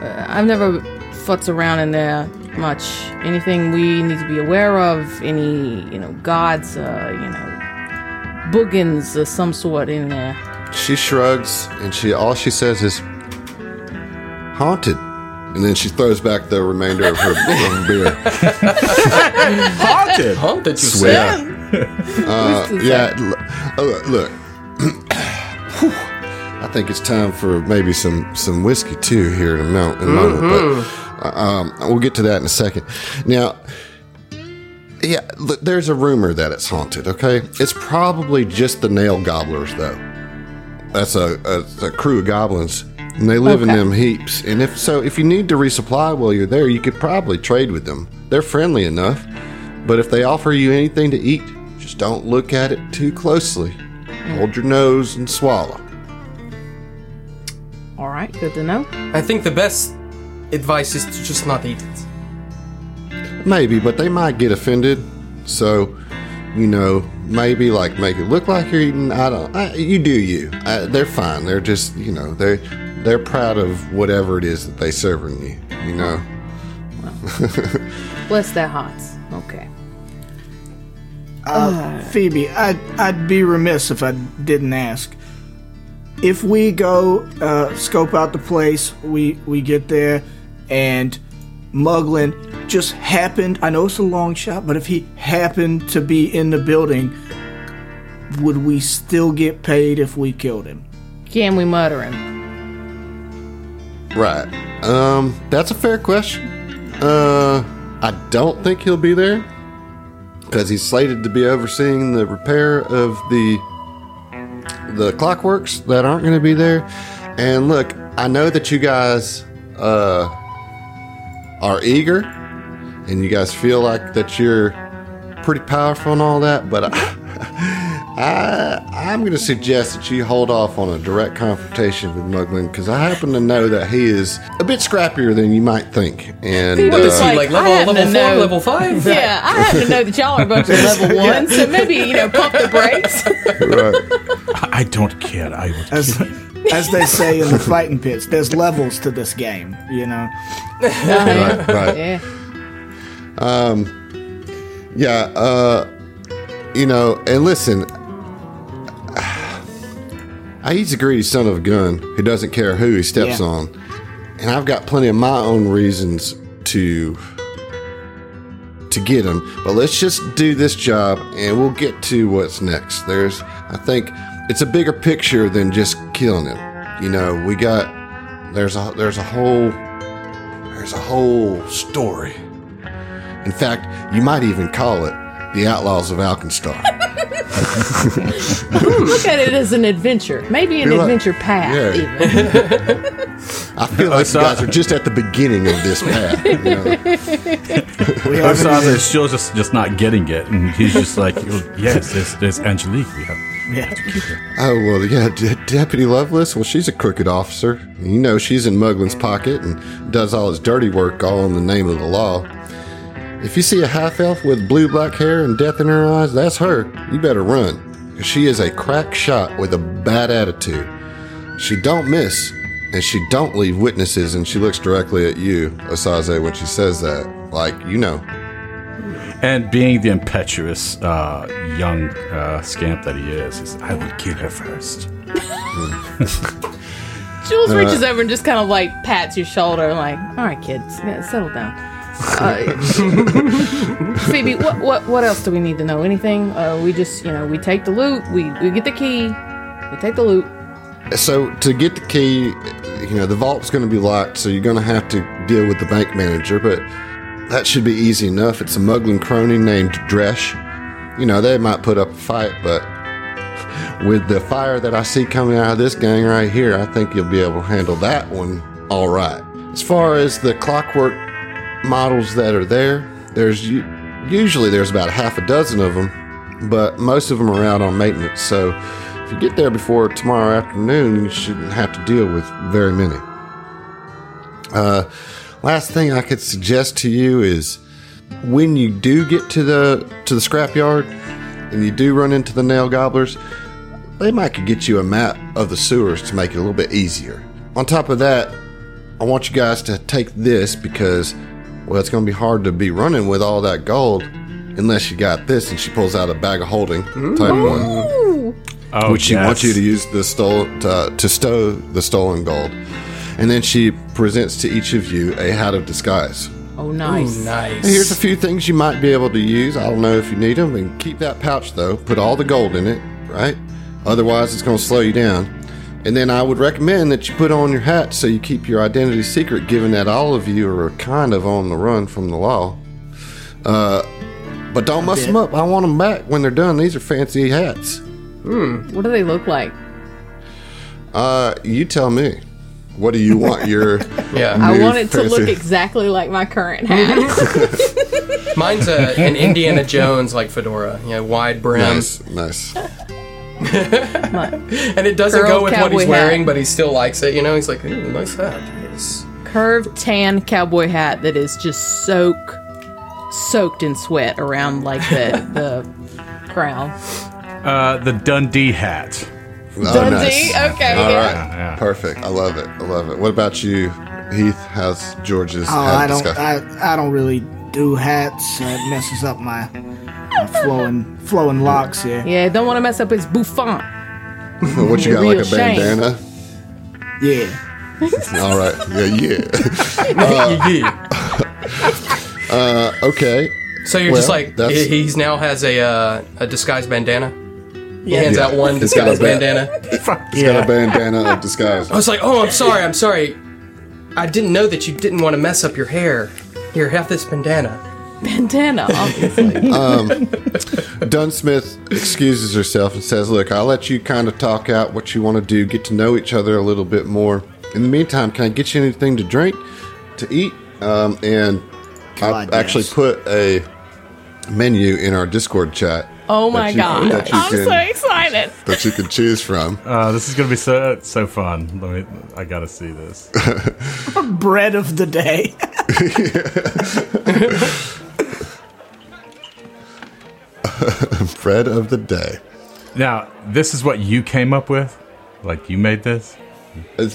uh, I've never futz around in there much. Anything we need to be aware of? Any, you know, gods, uh, you know, boogans of some sort in there? She shrugs and she all she says is haunted. And then she throws back the remainder of her, of her beer. Haunted. Haunted, you Swear. Uh, yeah, l- uh, look. I think it's time for maybe some some whiskey too here in a, mo- in a moment. But uh, um, we'll get to that in a second. Now, yeah, look, there's a rumor that it's haunted. Okay, it's probably just the nail gobblers though. That's a, a, a crew of goblins, and they live in them heaps. And if so, if you need to resupply while you're there, you could probably trade with them. They're friendly enough, but if they offer you anything to eat, just don't look at it too closely. Hold your nose and swallow. All right, good to know. I think the best advice is to just not eat it. Maybe, but they might get offended. So, you know, maybe like make it look like you're eating. I don't. I, you do you. I, they're fine. They're just you know they're they're proud of whatever it is that they serving you. You know. Bless their hearts. Okay. Phoebe, I'd, I'd be remiss if I didn't ask. If we go uh, scope out the place, we, we get there, and Muglin just happened, I know it's a long shot, but if he happened to be in the building, would we still get paid if we killed him? Can we murder him? Right. Um, that's a fair question. Uh, I don't think he'll be there because he's slated to be overseeing the repair of the the clockworks that aren't going to be there. And look, I know that you guys uh are eager and you guys feel like that you're pretty powerful and all that, but I, I I'm going to suggest that you hold off on a direct confrontation with Muglin because I happen to know that he is a bit scrappier than you might think. And What is uh, he, like I level, happen level four, know- level five? Yeah, I happen to know that y'all are a bunch of level one, so maybe, you know, pump the brakes. right. I, I don't care. I will As, as they say in the fighting pits, there's levels to this game, you know? right, right. Yeah. Yeah, uh, you know, and listen, he's a greedy son of a gun who doesn't care who he steps Yeah. on. And I've got plenty of my own reasons to to get him. But let's just do this job and we'll get to what's next. There's I think it's a bigger picture than just killing him. You know, we got there's a there's a whole there's a whole story. In fact, you might even call it the Outlaws of Alkenstar. Hmm, look at it as an adventure. Maybe an You're like- adventure path, Yeah. even. I feel like you guys are just at the beginning of this path. You know? Osaze is still just, just not getting it, and he's just like, "Oh, yes, there's, there's Angelique. We have Yeah. Oh well, yeah, De- Deputy Lovelace. Well, she's a crooked officer. You know, she's in Muglin's pocket and does all his dirty work, all in the name of the law. If you see a half elf with blue black hair and death in her eyes, that's her. You better run. 'cause She is a crack shot with a bad attitude. She don't miss, and she don't leave witnesses. And she looks directly at you, Osaze, when she says that. Like you know, And being the impetuous uh, young uh, scamp that he is, he's, I would kill her first. Jules reaches over and just kind of like pats your shoulder, like, "All right, kids, yeah, settle down." Uh, Phoebe, what what what else do we need to know? Anything? Uh, we just, you know, we take the loot, we we get the key, we take the loot. So to get the key, you know, the vault's going to be locked, so you're going to have to deal with the bank manager, but that should be easy enough. It's a Muglin crony named Dresh. You know, they might put up a fight, but with the fire that I see coming out of this gang right here, I think you'll be able to handle that one all right. As far as the clockwork models that are there, there's usually there's about half a dozen of them, but most of them are out on maintenance. So if you get there before tomorrow afternoon, you shouldn't have to deal with very many. Uh, last thing I could suggest to you is when you do get to the to the scrapyard and you do run into the nail gobblers, they might could get you a map of the sewers to make it a little bit easier. On top of that, I want you guys to take this because well, it's going to be hard to be running with all that gold unless you got this. And she pulls out a bag of holding type one Oh, which she yes. wants you to use the stole to, to stow the stolen gold, and then she presents to each of you a hat of disguise. Oh, nice. Nice. And here's a few things you might be able to use. I don't know if you need them, and keep that pouch though. Put all the gold in it, right? Otherwise, it's going to slow you down. And then I would recommend that you put on your hat so you keep your identity secret, given that all of you are kind of on the run from the law. Uh, but don't mess them up. I want them back when they're done. These are fancy hats. Hmm. What do they look like? Uh, you tell me. What do you want your Yeah. I want it to look exactly like my current hat. Mine's a, an Indiana Jones like fedora. Yeah, wide brim. Nice, nice. And it doesn't go with what he's cowboy wearing, hat. but he still likes it. You know, he's like, Ooh, nice hat. Yes. Curved tan cowboy hat that is just soak soaked in sweat around like the the crown. Uh, the Dundee hat. Oh, Dundee? nice. Okay, All yeah. right. Yeah. Perfect. I love it. I love it. What about you, Heath? How's George's Oh, hat I don't. disguise? I, I don't really do hats. It messes up my, my flowing flowing locks here. Yeah, don't want to mess up his bouffant. Well, what you got, like a shame. bandana? Yeah. All right. Yeah, yeah. Uh, okay. So you're just like, that's- he he's now has a uh, a disguised bandana. He Yeah. hands Yeah. out one He's disguised ba- bandana. He's got a bandana of disguise. I was like, oh, I'm sorry, I'm sorry. I didn't know that you didn't want to mess up your hair. Here, have this bandana. Bandana, obviously. Dunsmith excuses herself and says, Look, I'll let you kind of talk out what you want to do, get to know each other a little bit more. In the meantime, can I get you anything to drink, to eat? Um, and God, I actually yes. put a menu in our Discord chat. oh my you- god. that you I'm can- so excited. That you can choose from. Uh, this is gonna be so so fun. Let me. I gotta see this. Bread of the day. Bread of the day. Now, this is what you came up with. Like you made this.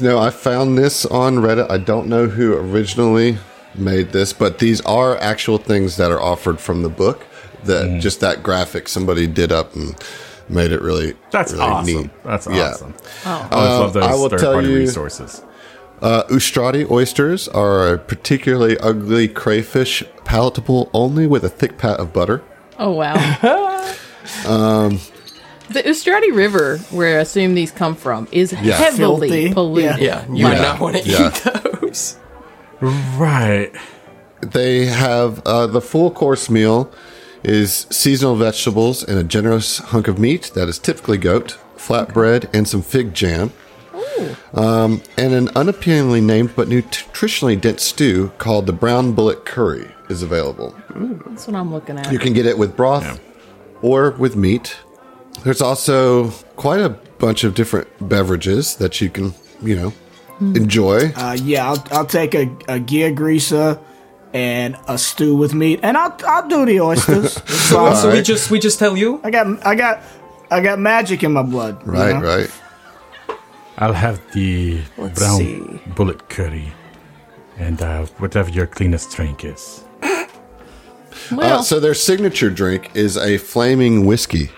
No, I found this on Reddit. I don't know who originally made this, but these are actual things that are offered from the book. That Mm. just that graphic somebody did up and made it really. That's really awesome. neat. That's Yeah. awesome. I always love Um, I those will tell third-party you- resources. Uh, Ustrati oysters are a particularly ugly crayfish, palatable only with a thick pat of butter. Oh wow. the Ustrati River, where I assume these come from, is heavily Filthy. polluted. Yeah, you would not want to Yeah. eat those. Right. They have uh, the full course meal is seasonal vegetables and a generous hunk of meat that is typically goat, flatbread, and some fig jam. Um, and an unappealingly named but nutritionally dense stew called the brown bullet curry is available. That's what I'm looking at. You can get it with broth or with meat. There's also quite a bunch of different beverages that you can, you know, enjoy. Uh, yeah, I'll, I'll take a, a gear greaser and a stew with meat, and I'll I'll do the oysters. It's fine. So we just we just tell you. I got I got I got magic in my blood. you Right, know? right. I'll have the Let's brown see. bullet curry, and uh, whatever your cleanest drink is. well, Uh, so their signature drink is a flaming whiskey.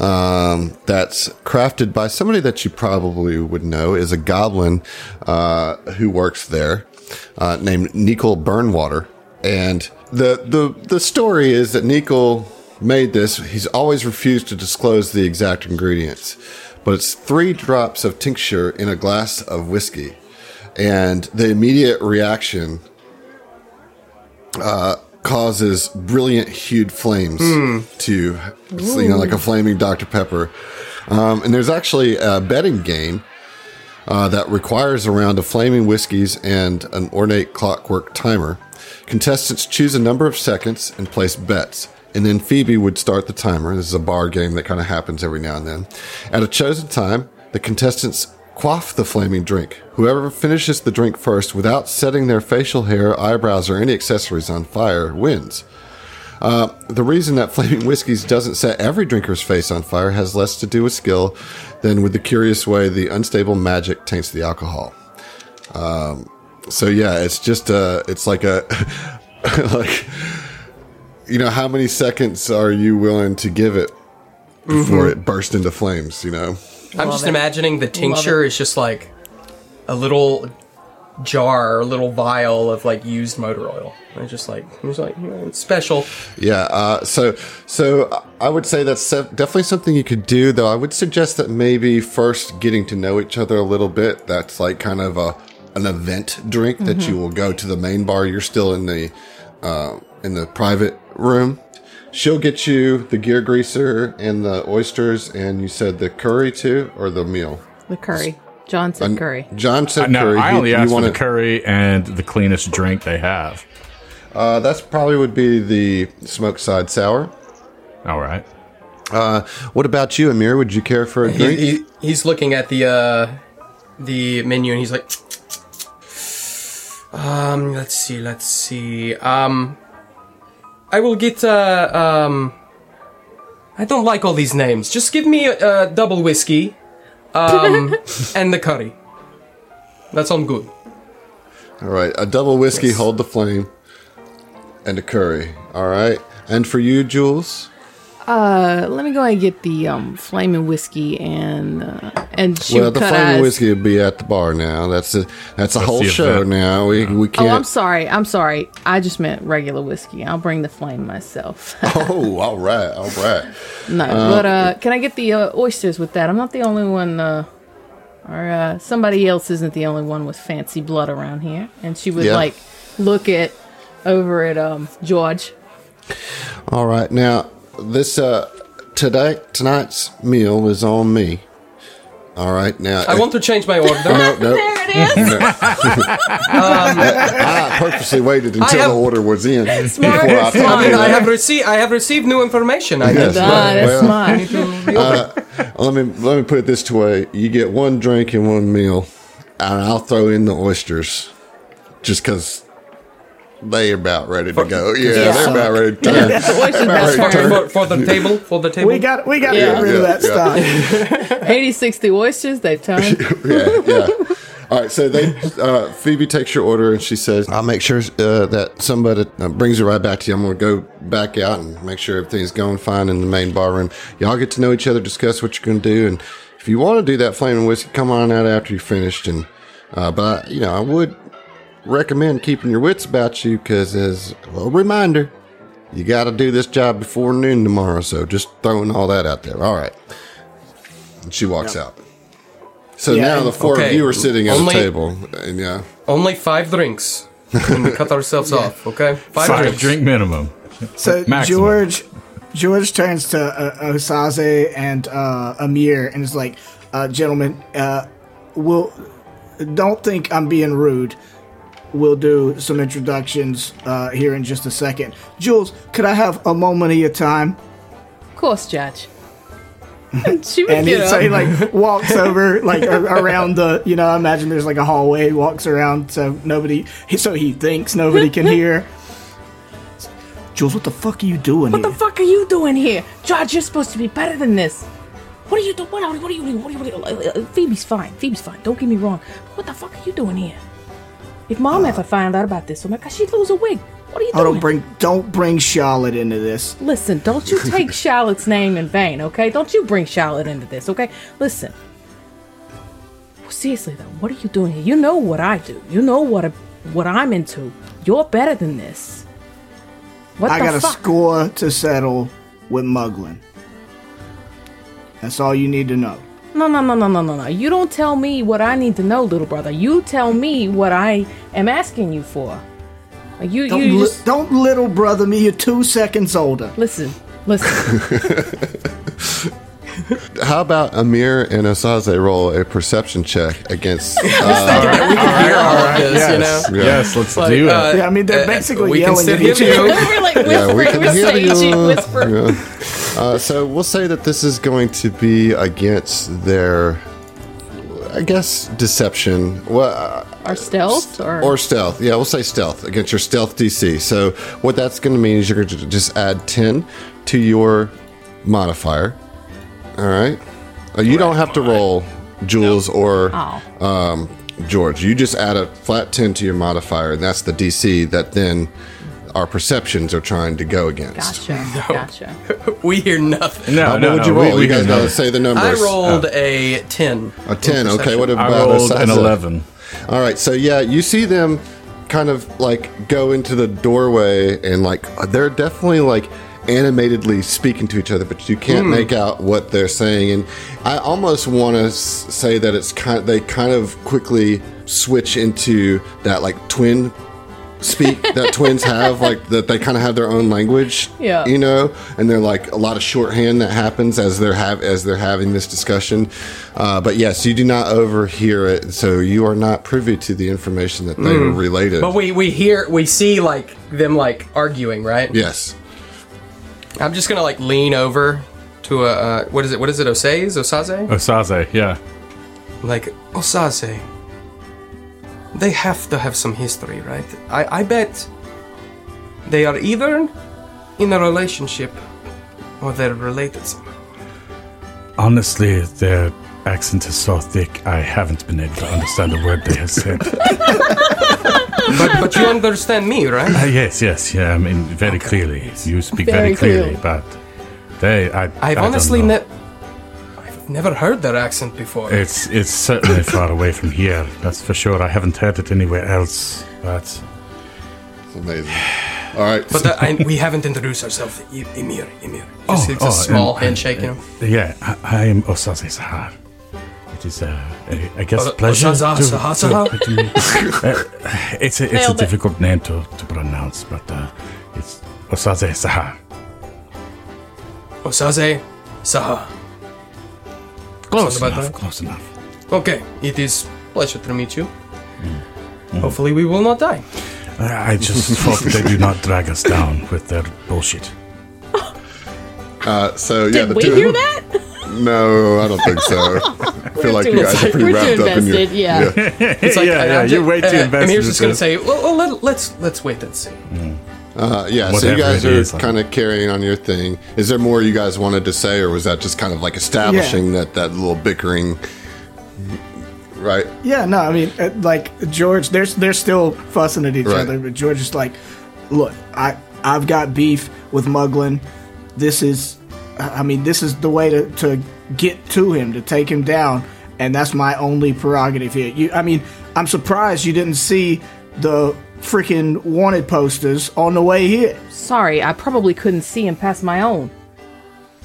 Um, that's crafted by somebody that you probably would know is a goblin uh, who works there, uh, named Nicol Burnwater. And the the the story is that Nicol made this. He's always refused to disclose the exact ingredients, but it's three drops of tincture in a glass of whiskey, and the immediate reaction causes brilliant hued flames to, you know, like a flaming Dr. Pepper. Um, and there's actually a betting game uh, that requires a round of flaming whiskeys and an ornate clockwork timer. Contestants choose a number of seconds and place bets. And then Phoebe would start the timer. This is a bar game that kind of happens every now and then. At a chosen time, the contestants quaff the flaming drink. Whoever finishes the drink first without setting their facial hair, eyebrows, or any accessories on fire wins. Uh, the reason that Flaming Whiskies doesn't set every drinker's face on fire has less to do with skill than with the curious way the unstable magic taints the alcohol. Um, so yeah, it's just a, it's like a, like, you know, how many seconds are you willing to give it before it bursts into flames? You know, I'm just imagining the tincture is just like a little jar, a little vial of like used motor oil. And it's just like it's like you know, it's special. Yeah. Uh, so, so I would say that's definitely something you could do. Though I would suggest that maybe first getting to know each other a little bit. That's like kind of a an event drink that you will go to the main bar. You're still in the uh, in the private room. She'll get you the gear greaser and the oysters, and you said the curry too, or the meal. The curry. John said curry. John said Uh, no, curry. I only you asked for wanna- the curry and the cleanest drink they have. Uh, that's probably would be the smoked side sour. All right. Uh, what about you, Amir? Would you care for a He, drink? he, he's looking at the uh, the menu and he's like, um, let's see, let's see. Um, I will get uh, um, I don't like all these names. Just give me a, a double whiskey, um, and the curry. That's all good. All right, a double whiskey, hold the flame, and a curry. All right, and for you, Jules. Uh, let me go ahead and get the um flaming whiskey and uh, and shoot well, the flaming eyes. whiskey will be at the bar now. That's a that's a whole show event. now. We we Oh, can't. Oh, I'm sorry. I'm sorry. I just meant regular whiskey. I'll bring the flame myself. oh, all right, all right. no, but uh, can I get the uh, oysters with that? I'm not the only one. Uh, or uh, somebody else isn't the only one with fancy blood around here. And she would Yeah. like look at over at um George. All right, now this uh today tonight's meal is on me. All right, now I want to change my order. No, no. There it is. I purposely waited until have- the order was in before I Smart. told I mean. I have received I have received new information. I Yes. guess. That's Well, smart. Let me let me put it this way: you get one drink and one meal, and I'll throw in the oysters, just because they are about ready to go. Yeah, Yeah. they're about ready to turn. The oysters About ready to turn. For, for the table, for the table. We got we got to Yeah. get rid of that yeah. stock. 80, 60 oysters, they turn. yeah, yeah. All right, so they uh, Phoebe takes your order and she says, "I'll make sure uh, that somebody uh, brings it right back to you. I'm going to go back out and make sure everything's going fine in the main bar room. Y'all get to know each other, discuss what you're going to do, and if you want to do that flaming whiskey, come on out after you're finished. And uh, but you know, I would recommend keeping your wits about you because as a reminder." You got to do this job before noon tomorrow, so just throwing all that out there. All right. And she walks out. So Yeah, now the four of you are sitting at Only- a table, and yeah, Only five drinks. and we cut ourselves off. Okay, five, Five drinks. drink minimum. So Maximum. George George turns to uh, Osaze and uh, Amir and is like, uh, "Gentlemen, uh, we'll don't think I'm being rude. We'll do some introductions uh, here in just a second. Jules, could I have a moment of your time?" Of course, Judge. And he, so he like walks over like around the you know I imagine there's like a hallway. He walks around so nobody so he thinks nobody can hear. Jules, what the fuck are you doing What here? the fuck are you doing here? Judge, you're supposed to be better than this. What are you doing? What are, what are you doing? What are you doing? Phoebe's fine. Phoebe's fine. Don't get me wrong. What the fuck are you doing here? If mom ever found out about this, oh my god, she'd lose a wig. What are you Oh, doing? don't bring don't bring Charlotte into this. Listen, don't you take Charlotte's name in vain, okay? Don't you bring Charlotte into this, okay? Listen. Seriously though, what are you doing here? You know what I do. You know what I, what I'm into. You're better than this. What I got a score to settle with Muglin. That's all you need to know. No, no, no, no, no, no, no. You don't tell me what I need to know, little brother. You tell me what I am asking you for. Like you, Don't, you li- just don't little brother me. You're two seconds older. listen, listen. How about Amir and Osaze roll a perception check against? Uh, we can hear all of this, you know. yes, yes, let's Like, do it. uh, Yeah, I mean, they're uh, basically we can yelling still at each other. We're like whispering, yeah, we can we're hear saying you. whisper. Yeah. Uh, so we'll say that this is going to be against their, I guess, deception. Well, uh, Or stealth, or, or stealth. Yeah, we'll say stealth against your stealth DC. So what that's going to mean is you're going to just add 10 to your modifier. All right. Uh, you don't have to roll Jules or Oh. um, George. You just add a flat 10 to your modifier, and that's the DC that then our perceptions are trying to go against. Gotcha, gotcha. We hear nothing. no, Uh, what no, would you we- roll? we you guys gotta know. say the numbers. I numbers. rolled a 10. a 10. Okay, perception. what I about rolled an Osaze? 11. All right, so yeah, you see them kind of like go into the doorway and like they're definitely like animatedly speaking to each other, but you can't make out what they're saying. And I almost want to s- say that it's kind Of, they kind of quickly switch into that like twin speak that twins have like that they kind of have their own language Yeah. you know and they're like a lot of shorthand that happens as they're have as they're having this discussion uh, but yes you do not overhear it so you are not privy to the information that they were related But we, we hear, we see like them like arguing, right? yes I'm just gonna like lean over to a, uh, what is it, what is it, Osaze? Osaze? Osaze, yeah. Like, Osaze. They have to have some history, right? I, I bet they are either in a relationship or they're related somehow. Honestly, their accent is so thick, I haven't been able to understand a word they have said. But, but you understand me, right? Uh, yes, yes, yeah, I mean, very clearly. You speak Very very, clearly, clearly. but they, I, I've I honestly know. Ne- I've never heard their accent before. It's it's certainly far away from here. That's for sure. I haven't heard it anywhere else. But it's amazing all right But that, I, we haven't introduced ourselves. Emir, Emir. Just, Oh, it's a oh, small and- handshake, you know. yeah, I, I am Osaze Sahar. It is, uh, a, I guess, a pleasure. Osaze to- Sahar to- Sahar? to meet- Uh, it's a, it's a Nailed it. difficult name to, to pronounce, but uh, it's Osaze Sahar. Osaze Saha. Close about enough. right? Close enough. Okay, it is pleasure to meet you. Mm. Hopefully, we will not die. I I just hope they do not drag us down with their bullshit. uh, so yeah Did the we two hear that? no i don't think so i feel like you guys are pretty We're wrapped too up in your invested, yeah. It's like Yeah, yeah, I'm you're way too uh, invested Emir's in just gonna this. say, well, well let, let's let's wait and see. Uh, yeah so you guys are kind of carrying on your thing is there more you guys wanted to say or was that just kind of like establishing that that little bickering right Yeah, no, I mean, uh, like George, they're they're still fussing at each Right. other, but George is like, "Look, I I've got beef with Muglin. This is, I mean, this is the way to to get to him, to take him down, and that's my only prerogative here. You, I mean, I'm surprised you didn't see the freaking wanted posters on the way here. Sorry, I probably couldn't see him past my own.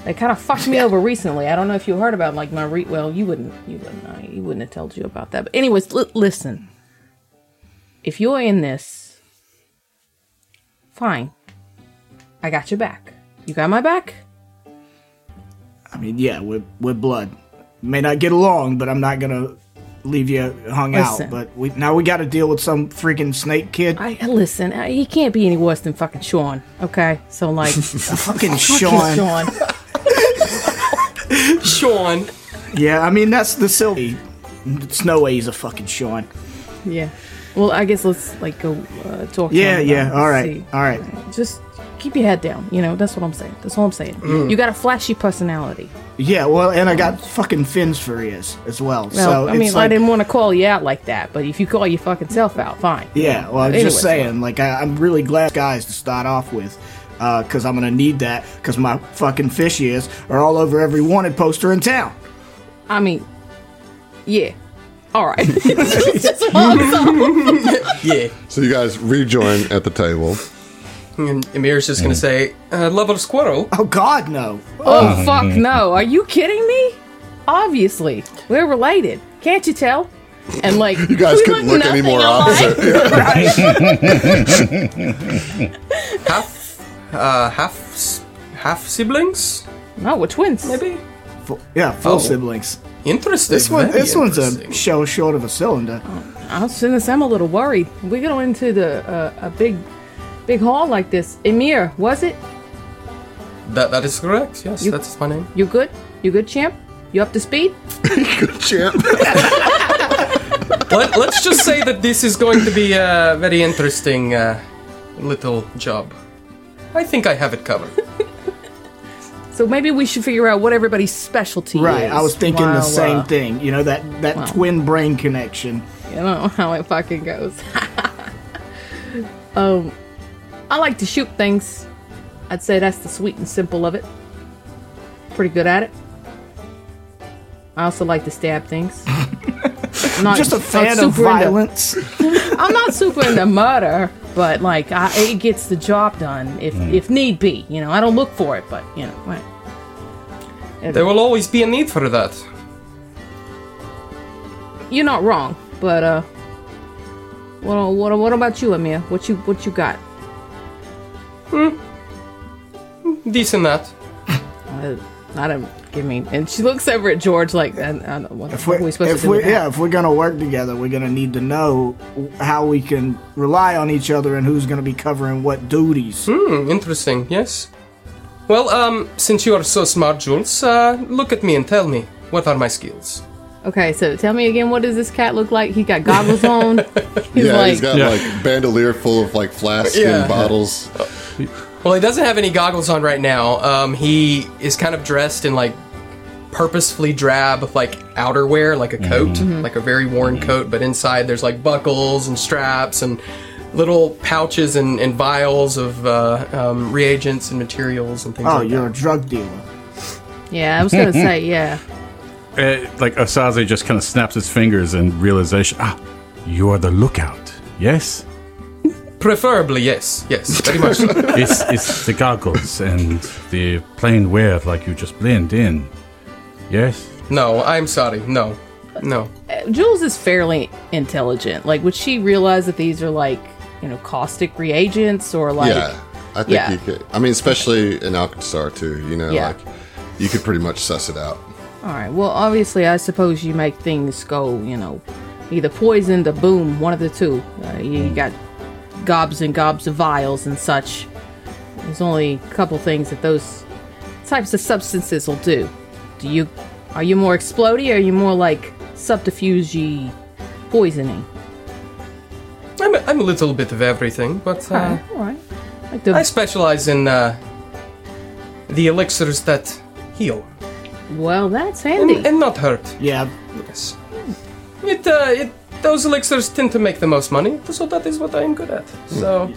They kind of fucked me over recently. I don't know if you heard about like my re- well, you wouldn't, you wouldn't, know. you wouldn't have told you about that. But anyways, li- listen. If you're in this, fine. I got your back. You got my back. I mean, yeah, we're we're blood. May not get along, but I'm not gonna leave you hung Listen. out. But we now we got to deal with some freaking snake kid. I listen. I, he can't be any worse than fucking Sean. Okay, so like fucking fucking Sean. Sean. Sean, Yeah, I mean that's the silly. It's no way he's a fucking Sean. Yeah. Well, I guess let's like go uh, talk. to Yeah, him yeah. All right, see. all right. Just keep your head down. You know, that's what I'm saying. That's all I'm saying. Mm. You got a flashy personality. Yeah, well, and I got fucking fins for ears as well. Well, so I mean, it's I didn't want to call you out like that, but if you call your fucking self out, fine. yeah. Well, I'm Anyways, just saying. Like, I, I'm really glad guys to start off with, because I'm gonna need that. Because my fucking fish ears are all over every wanted poster in town. I mean, yeah. All right. Just one song. yeah. so you guys rejoin at the table And Emir's just gonna say, uh, "Love of squirrel." Oh God, no. oh fuck no! Are you kidding me? Obviously, we're related. Can't you tell? And like, you guys we couldn't look any nothing more alike. opposite half, uh, half, s- half siblings, No, we're twins. maybe. Full, yeah, full Oh. siblings. Interesting. This one, very this one's a interesting. shell short of a cylinder. I was saying this, I'm a little worried. We go into the uh, a big, big hall like this. Emir, was it? That, that is correct. Yes, You- that's my name. You good? You good, champ? You up to speed? Good champ. Let, let's just say that this is going to be a very interesting uh, little job. I think I have it covered. So maybe we should figure out what everybody's specialty Right, is. I was thinking the while, same uh, thing. You know that that twin brain connection. You know how it fucking goes. um, I like to shoot things. I'd say that's the sweet and simple of it. Pretty good at it. I also like to stab things. I'm not Just a not fan of super into- violence. I'm not super into murder, but like I, it gets the job done if if need be. You know, I don't look for it, but you know, right. There will always be a need for that. you're not wrong. But uh, what what what about you, Amir? What you what you got? Decent that. Uh, I don't give me. And she looks over at George like, I, I don't know, what, If we're, are we supposed if to do? we're with that? yeah, if we're gonna work together, we're gonna need to know how we can rely on each other and who's gonna be covering what duties. Hmm, interesting, yes. Well, um, since you are so smart, Jules, uh, look at me and tell me, what are my skills? Okay, so tell me again, what does this cat look like? He got goggles on. He's yeah, like, he's got Yeah. like bandolier full of like flasks Yeah. and bottles. Well, he doesn't have any goggles on right now. Um, he is kind of dressed in like purposefully drab, like outerwear, like a coat, like a very worn coat, but inside there's like buckles and straps and little pouches and, and vials of uh, um, reagents and materials and things Oh, like you're that. a drug dealer. yeah, I was gonna say, yeah. Uh, like Osaze just kind of snaps his fingers in realization. Ah, you are the lookout. Yes, Preferably, yes, yes, very much. so. it's it's the goggles and the plain wear, like you just blend in. Yes. no, I'm sorry, no, no. Jules is fairly intelligent. Like, would she realize that these are like, you know, caustic reagents or like? yeah, I think yeah. you could. I mean, especially in Alkenstar too. You know, Yeah. like you could pretty much suss it out. All right. Well, obviously, I suppose you make things go, you know, either poisoned or boom, one of the two. Uh, you got gobs and gobs of vials and such. There's only a couple things that those types of substances will do. Do you? Are you more explody or are you more like subterfuge poisoning? I'm a, I'm a little bit of everything, but uh, All right. Like the, I specialize in uh, the elixirs that heal well, that's and, handy. and not hurt. Yeah, Yes. It, uh, it, those elixirs tend to make the most money, so that is what I am good at. So.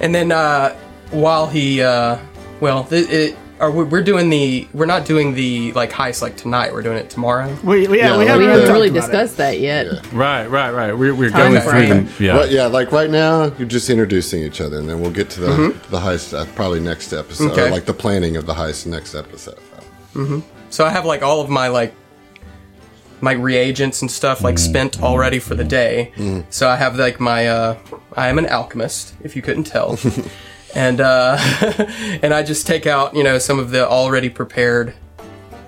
And then, uh, while he, uh, well, th- it, are we, we're doing the, we're not doing the, like, heist like tonight, we're doing it tomorrow. we, we- yeah, Yeah, we like haven't, we haven't talked really about discussed that yet. Right, right, right. We're, we're Time going through frame. them. Yeah. But yeah, like right now, you're just introducing each other, and then we'll get to the the heist uh, probably next episode, Okay. or like the planning of the heist next episode. So I have, like, all of my, like, my reagents and stuff, like, spent already for the day. So I have, like, my, uh, I am an alchemist, if you couldn't tell. and uh, and I just take out you know some of the already prepared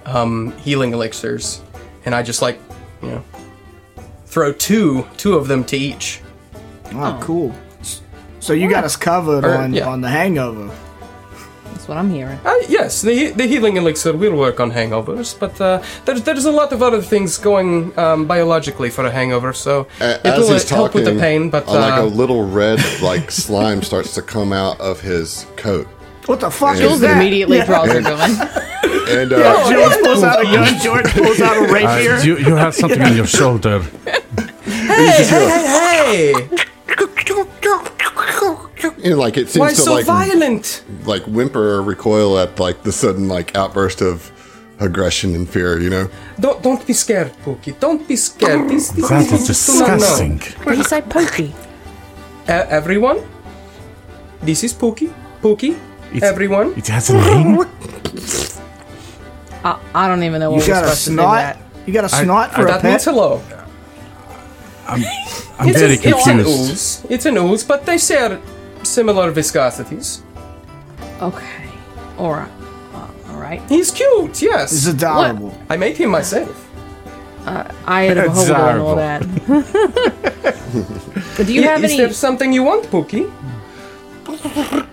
um, healing elixirs, and I just like you know throw two two of them to each. Oh, cool. So you got us covered Or- on yeah. on the hangover. That's what I'm hearing. Uh, yes, the the healing elixir will work on hangovers, but uh, there's there's a lot of other things going um, biologically for a hangover, so A- it As will he's uh, help with talking, the pain. But uh, like a uh, little red like slime starts to come out of his coat, What the fuck Jules is that? immediately Yeah. draws her gun. and uh, George pulls out a gun. George pulls out a Uh, rapier. you, you have something on your shoulder. hey, hey, hey, hey! And like it seems Why to so like violent? like whimper or recoil at like the sudden like outburst of aggression and fear. You know, Don't don't be scared, Pookie. Don't be scared. These, these That people is just do not disgusting. Did he say pokey? Uh, everyone, this is Pookie. Pookie. It's- everyone. It has a name? I, I don't even know You what we're got a supposed to do snot. that. You got a snot for a that means pet. hello. I'm It's, very a, it's an confused. ooze. It's an ooze, but they share similar viscosities. Okay. All right. Uh, all right. right? He's cute, yes. He's adorable. I made him myself. Uh, I had a beholder and all that. but do you have is any? there something you want, Pookie?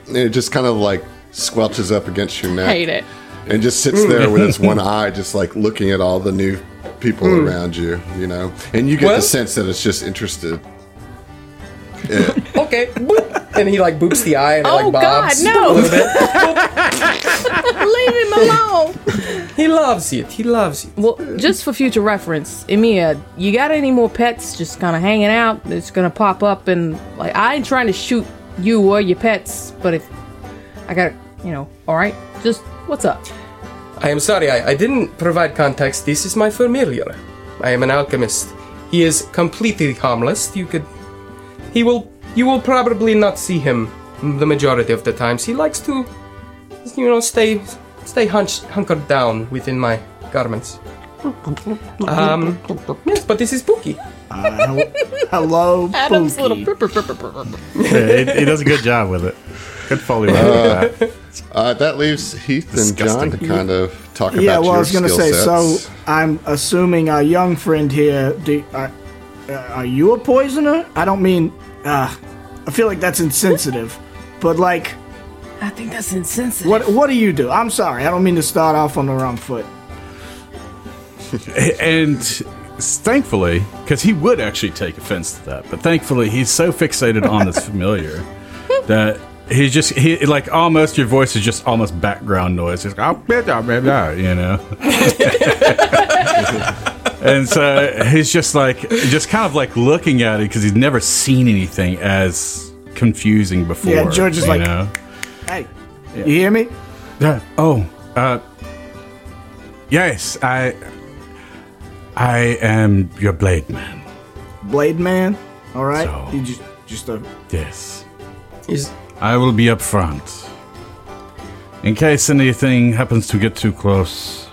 And it just kind of like squelches up against your neck. Hate it. and just sits there mm. with its one eye, just like looking at all the new people mm. around you, you know. And you get Well- the sense that it's just interested. Yeah. Okay. Boop. And he like boops the eye and it Oh, like bobs God, no. a little bit. Leave him alone. He loves it. He loves it. Well, just for future reference, Emia, you got any more pets just kind of hanging out that's gonna pop up and like I ain't trying to shoot you or your pets, but if I got, you know, all right, just what's up? I am sorry, I, I didn't provide context. This is my familiar. I am an alchemist. He is completely harmless. You could. He will. You will probably not see him the majority of the times. He likes to, you know, stay stay hunched, hunkered down within my garments. Um, yes, but this is Pookie. Hello, Adam's Pookie. little. he does a good job with it. Good foley work with that. Uh, that leaves Heath and John to kind of talk about Yeah, well, I your was gonna skill say. sets. So I'm assuming our young friend here. Do, are, uh, are you a poisoner? I don't mean. Uh, I feel like that's insensitive, but like, I think that's insensitive. what what do you do? I'm sorry. I don't mean to start off on the wrong foot. And thankfully, because he would actually take offense to that, but thankfully he's so fixated on this familiar that he's just he like almost your voice is just almost background noise. It's like, oh, blah, blah, blah, blah, you know. And so he's just like just kind of like looking at it because he's never seen anything as confusing before. Yeah, George is like- know? Hey, you hear me? Yeah. Oh, uh, yes, I, I am your blade man. Blade Man. All right. So- You just just a Yes, He's I will be up front. In case anything happens to get too close,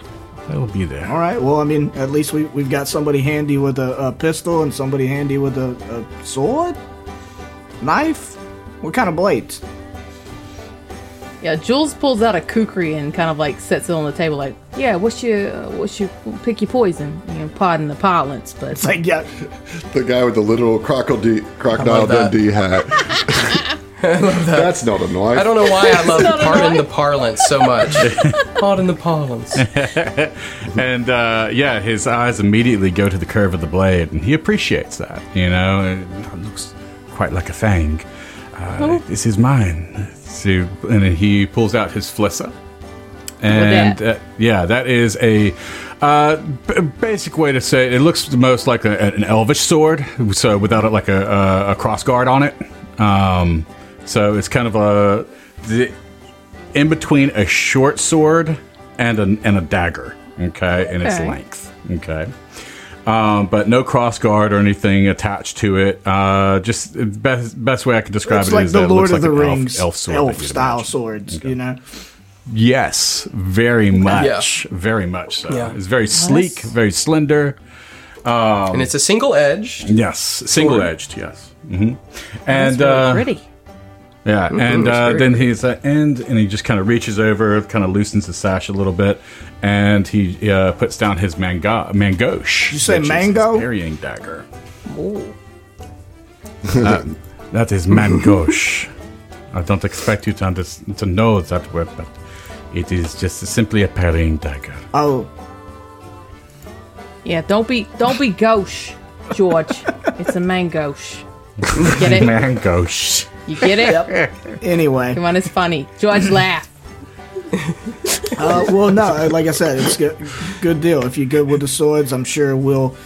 I will be there. All right. Well, I mean, at least we we've got somebody handy with a, a pistol and somebody handy with a, a sword, knife. What kind of blades? Yeah, Jules pulls out a kukri and kind of like sets it on the table, like, yeah, what's your, uh, what's your, pick your poison. You know, pardon the parlance, but It's like yeah, the guy with the literal crocodile, crocodile love that. That's not a knife. I don't know why I love not pardon the parlance so much. pardon the parlance. And uh, yeah, his eyes immediately go to the curve of the blade, and he appreciates that. You know, it looks quite like a fang. Uh, This is mine. So, and he pulls out his flissa. And uh, yeah, that is a uh, b- basic way to say it. It looks the most like a, an elvish sword, so without like a, a, a cross guard on it. Um, so it's kind of a the, in between a short sword and a, and a dagger, okay, in its Okay. length, okay. Um, but no cross guard or anything attached to it. Uh, just the best best way I could describe it's it like is the that it Lord looks of like the an elf- Rings elf, sword that you'd style imagine. swords. You know. Yes, very much, very much so. Yeah. It's very sleek, very slender. and it's a single edge. Yes, single edged. Yes, hmm and really uh, pretty. Yeah, and uh, then pretty. he's at end, and he just kind of reaches over, kind of loosens the sash a little bit, and he uh, puts down his manga mangosh. You say which is his mango? Parrying dagger. Uh, that is mangosh. I don't expect you to under- to know that word, but it is just simply a parrying dagger. Oh, Yeah, don't be, don't be gauche, George. it's a mangosh. Get it? Mangosh. You get it? anyway. Come on, it's funny. George, laugh. Uh, well, no, uh, like I said, it's good, good deal. If you're good with the swords, I'm sure we'll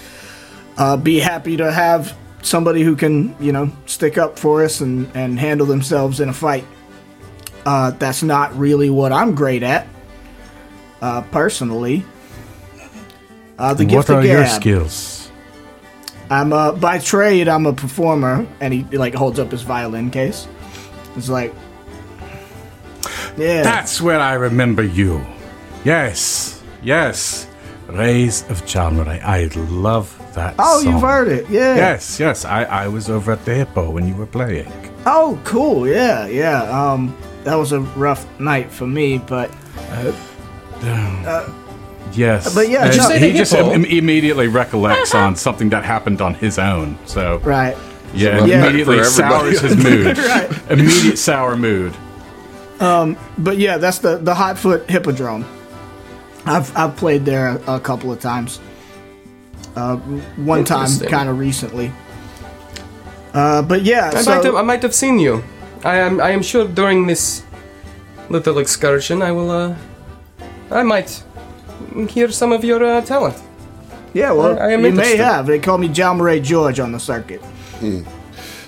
uh, be happy to have somebody who can, you know, stick up for us and, and handle themselves in a fight. Uh, that's not really what I'm great at, uh, personally. Uh, the gift What are of your skills? I'm a, by trade, I'm a performer, and he like holds up his violin case. It's like, yeah, That's where I remember you. Yes, yes. Rays of Chalmeray. I love that oh, song. you've heard it, yeah. Yes, yes. I, I was over at the Hippo when you were playing. Oh, cool. Yeah, yeah. Um, that was a rough night for me, but uh, um, uh, Yes, But yeah, And Did you say he just im- immediately recollects on something that happened on his own. So Right. yeah, rough night immediately for sours his mood. Right. Immediate sour mood. Um, but yeah, that's the the Hotfoot Hippodrome. I've I've played there a, a couple of times. Uh, one time, kind of recently. Uh, but yeah, I so might have, I might have seen you. I am I am sure during this little excursion I will uh I might hear some of your uh, talent. yeah, well, I am you may have. They call me John Murray George on the circuit.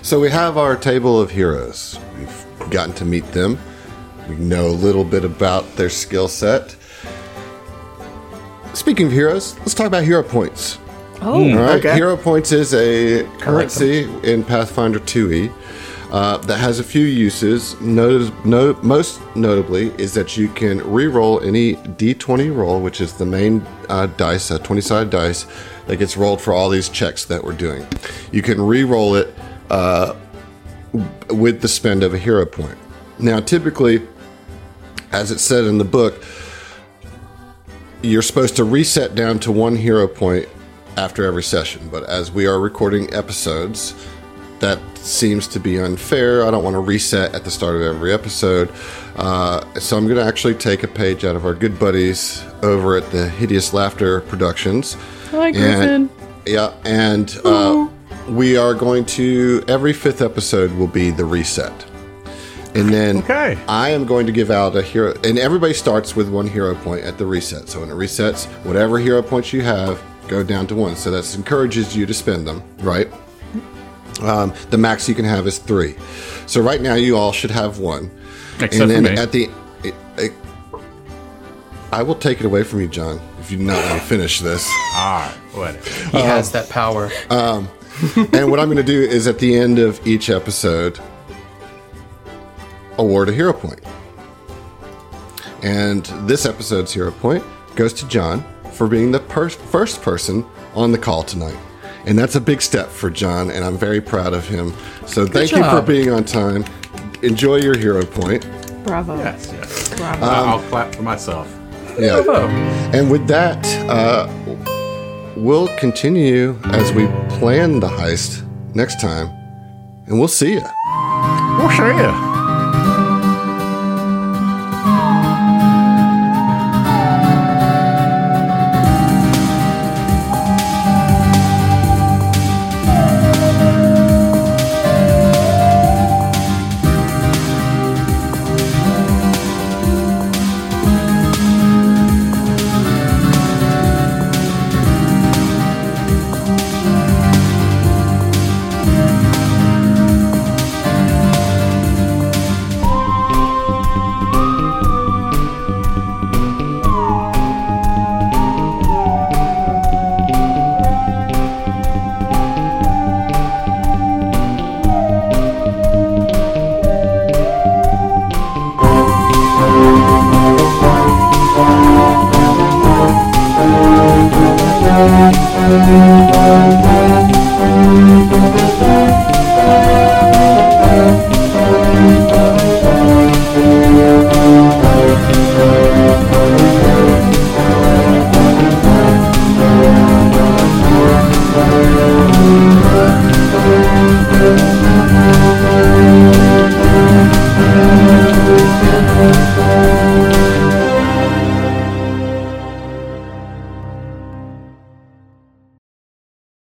So we have our table of heroes. We've gotten to meet them. We know a little bit about their skill set. Speaking of heroes, let's talk about hero points. Oh, All right, Okay. hero points is a currency in Pathfinder 2e uh, that has a few uses. Most notably is that you can re-roll any d20 roll, which is the main uh, dice, a 20-sided dice that gets rolled for all these checks that we're doing. You can re-roll it uh, with the spend of a hero point. Now, typically, as it said in the book, you're supposed to reset down to one hero point after every session. But as we are recording episodes, that seems to be unfair. I don't want to reset at the start of every episode. Uh, so I'm going to actually take a page out of our good buddies over at the Hideous Laughter Productions. Hi, And- Griffin. yeah, and uh, we are going to, every fifth episode will be the reset. And then Okay. I am going to give out a hero, and everybody starts with one hero point at the reset. So when it resets, whatever hero points you have go down to one. So that encourages you to spend them, right? Um, the max you can have is three. So right now you all should have one. Except and then for me. at the, it, it, I will take it away from you, John, if you do not let me finish this. Ah, whatever. He has that power. and what I'm going to do is at the end of each episode, award a hero point. And this episode's hero point goes to John for being the per- first person on the call tonight. And that's a big step for John, and I'm very proud of him. So thank you for being on time. Enjoy your hero point. Bravo. Yes, yes. Bravo. I'll clap for myself. Yeah. And with that, uh, we'll continue as we plan the heist next time, and we'll see you. We'll see you.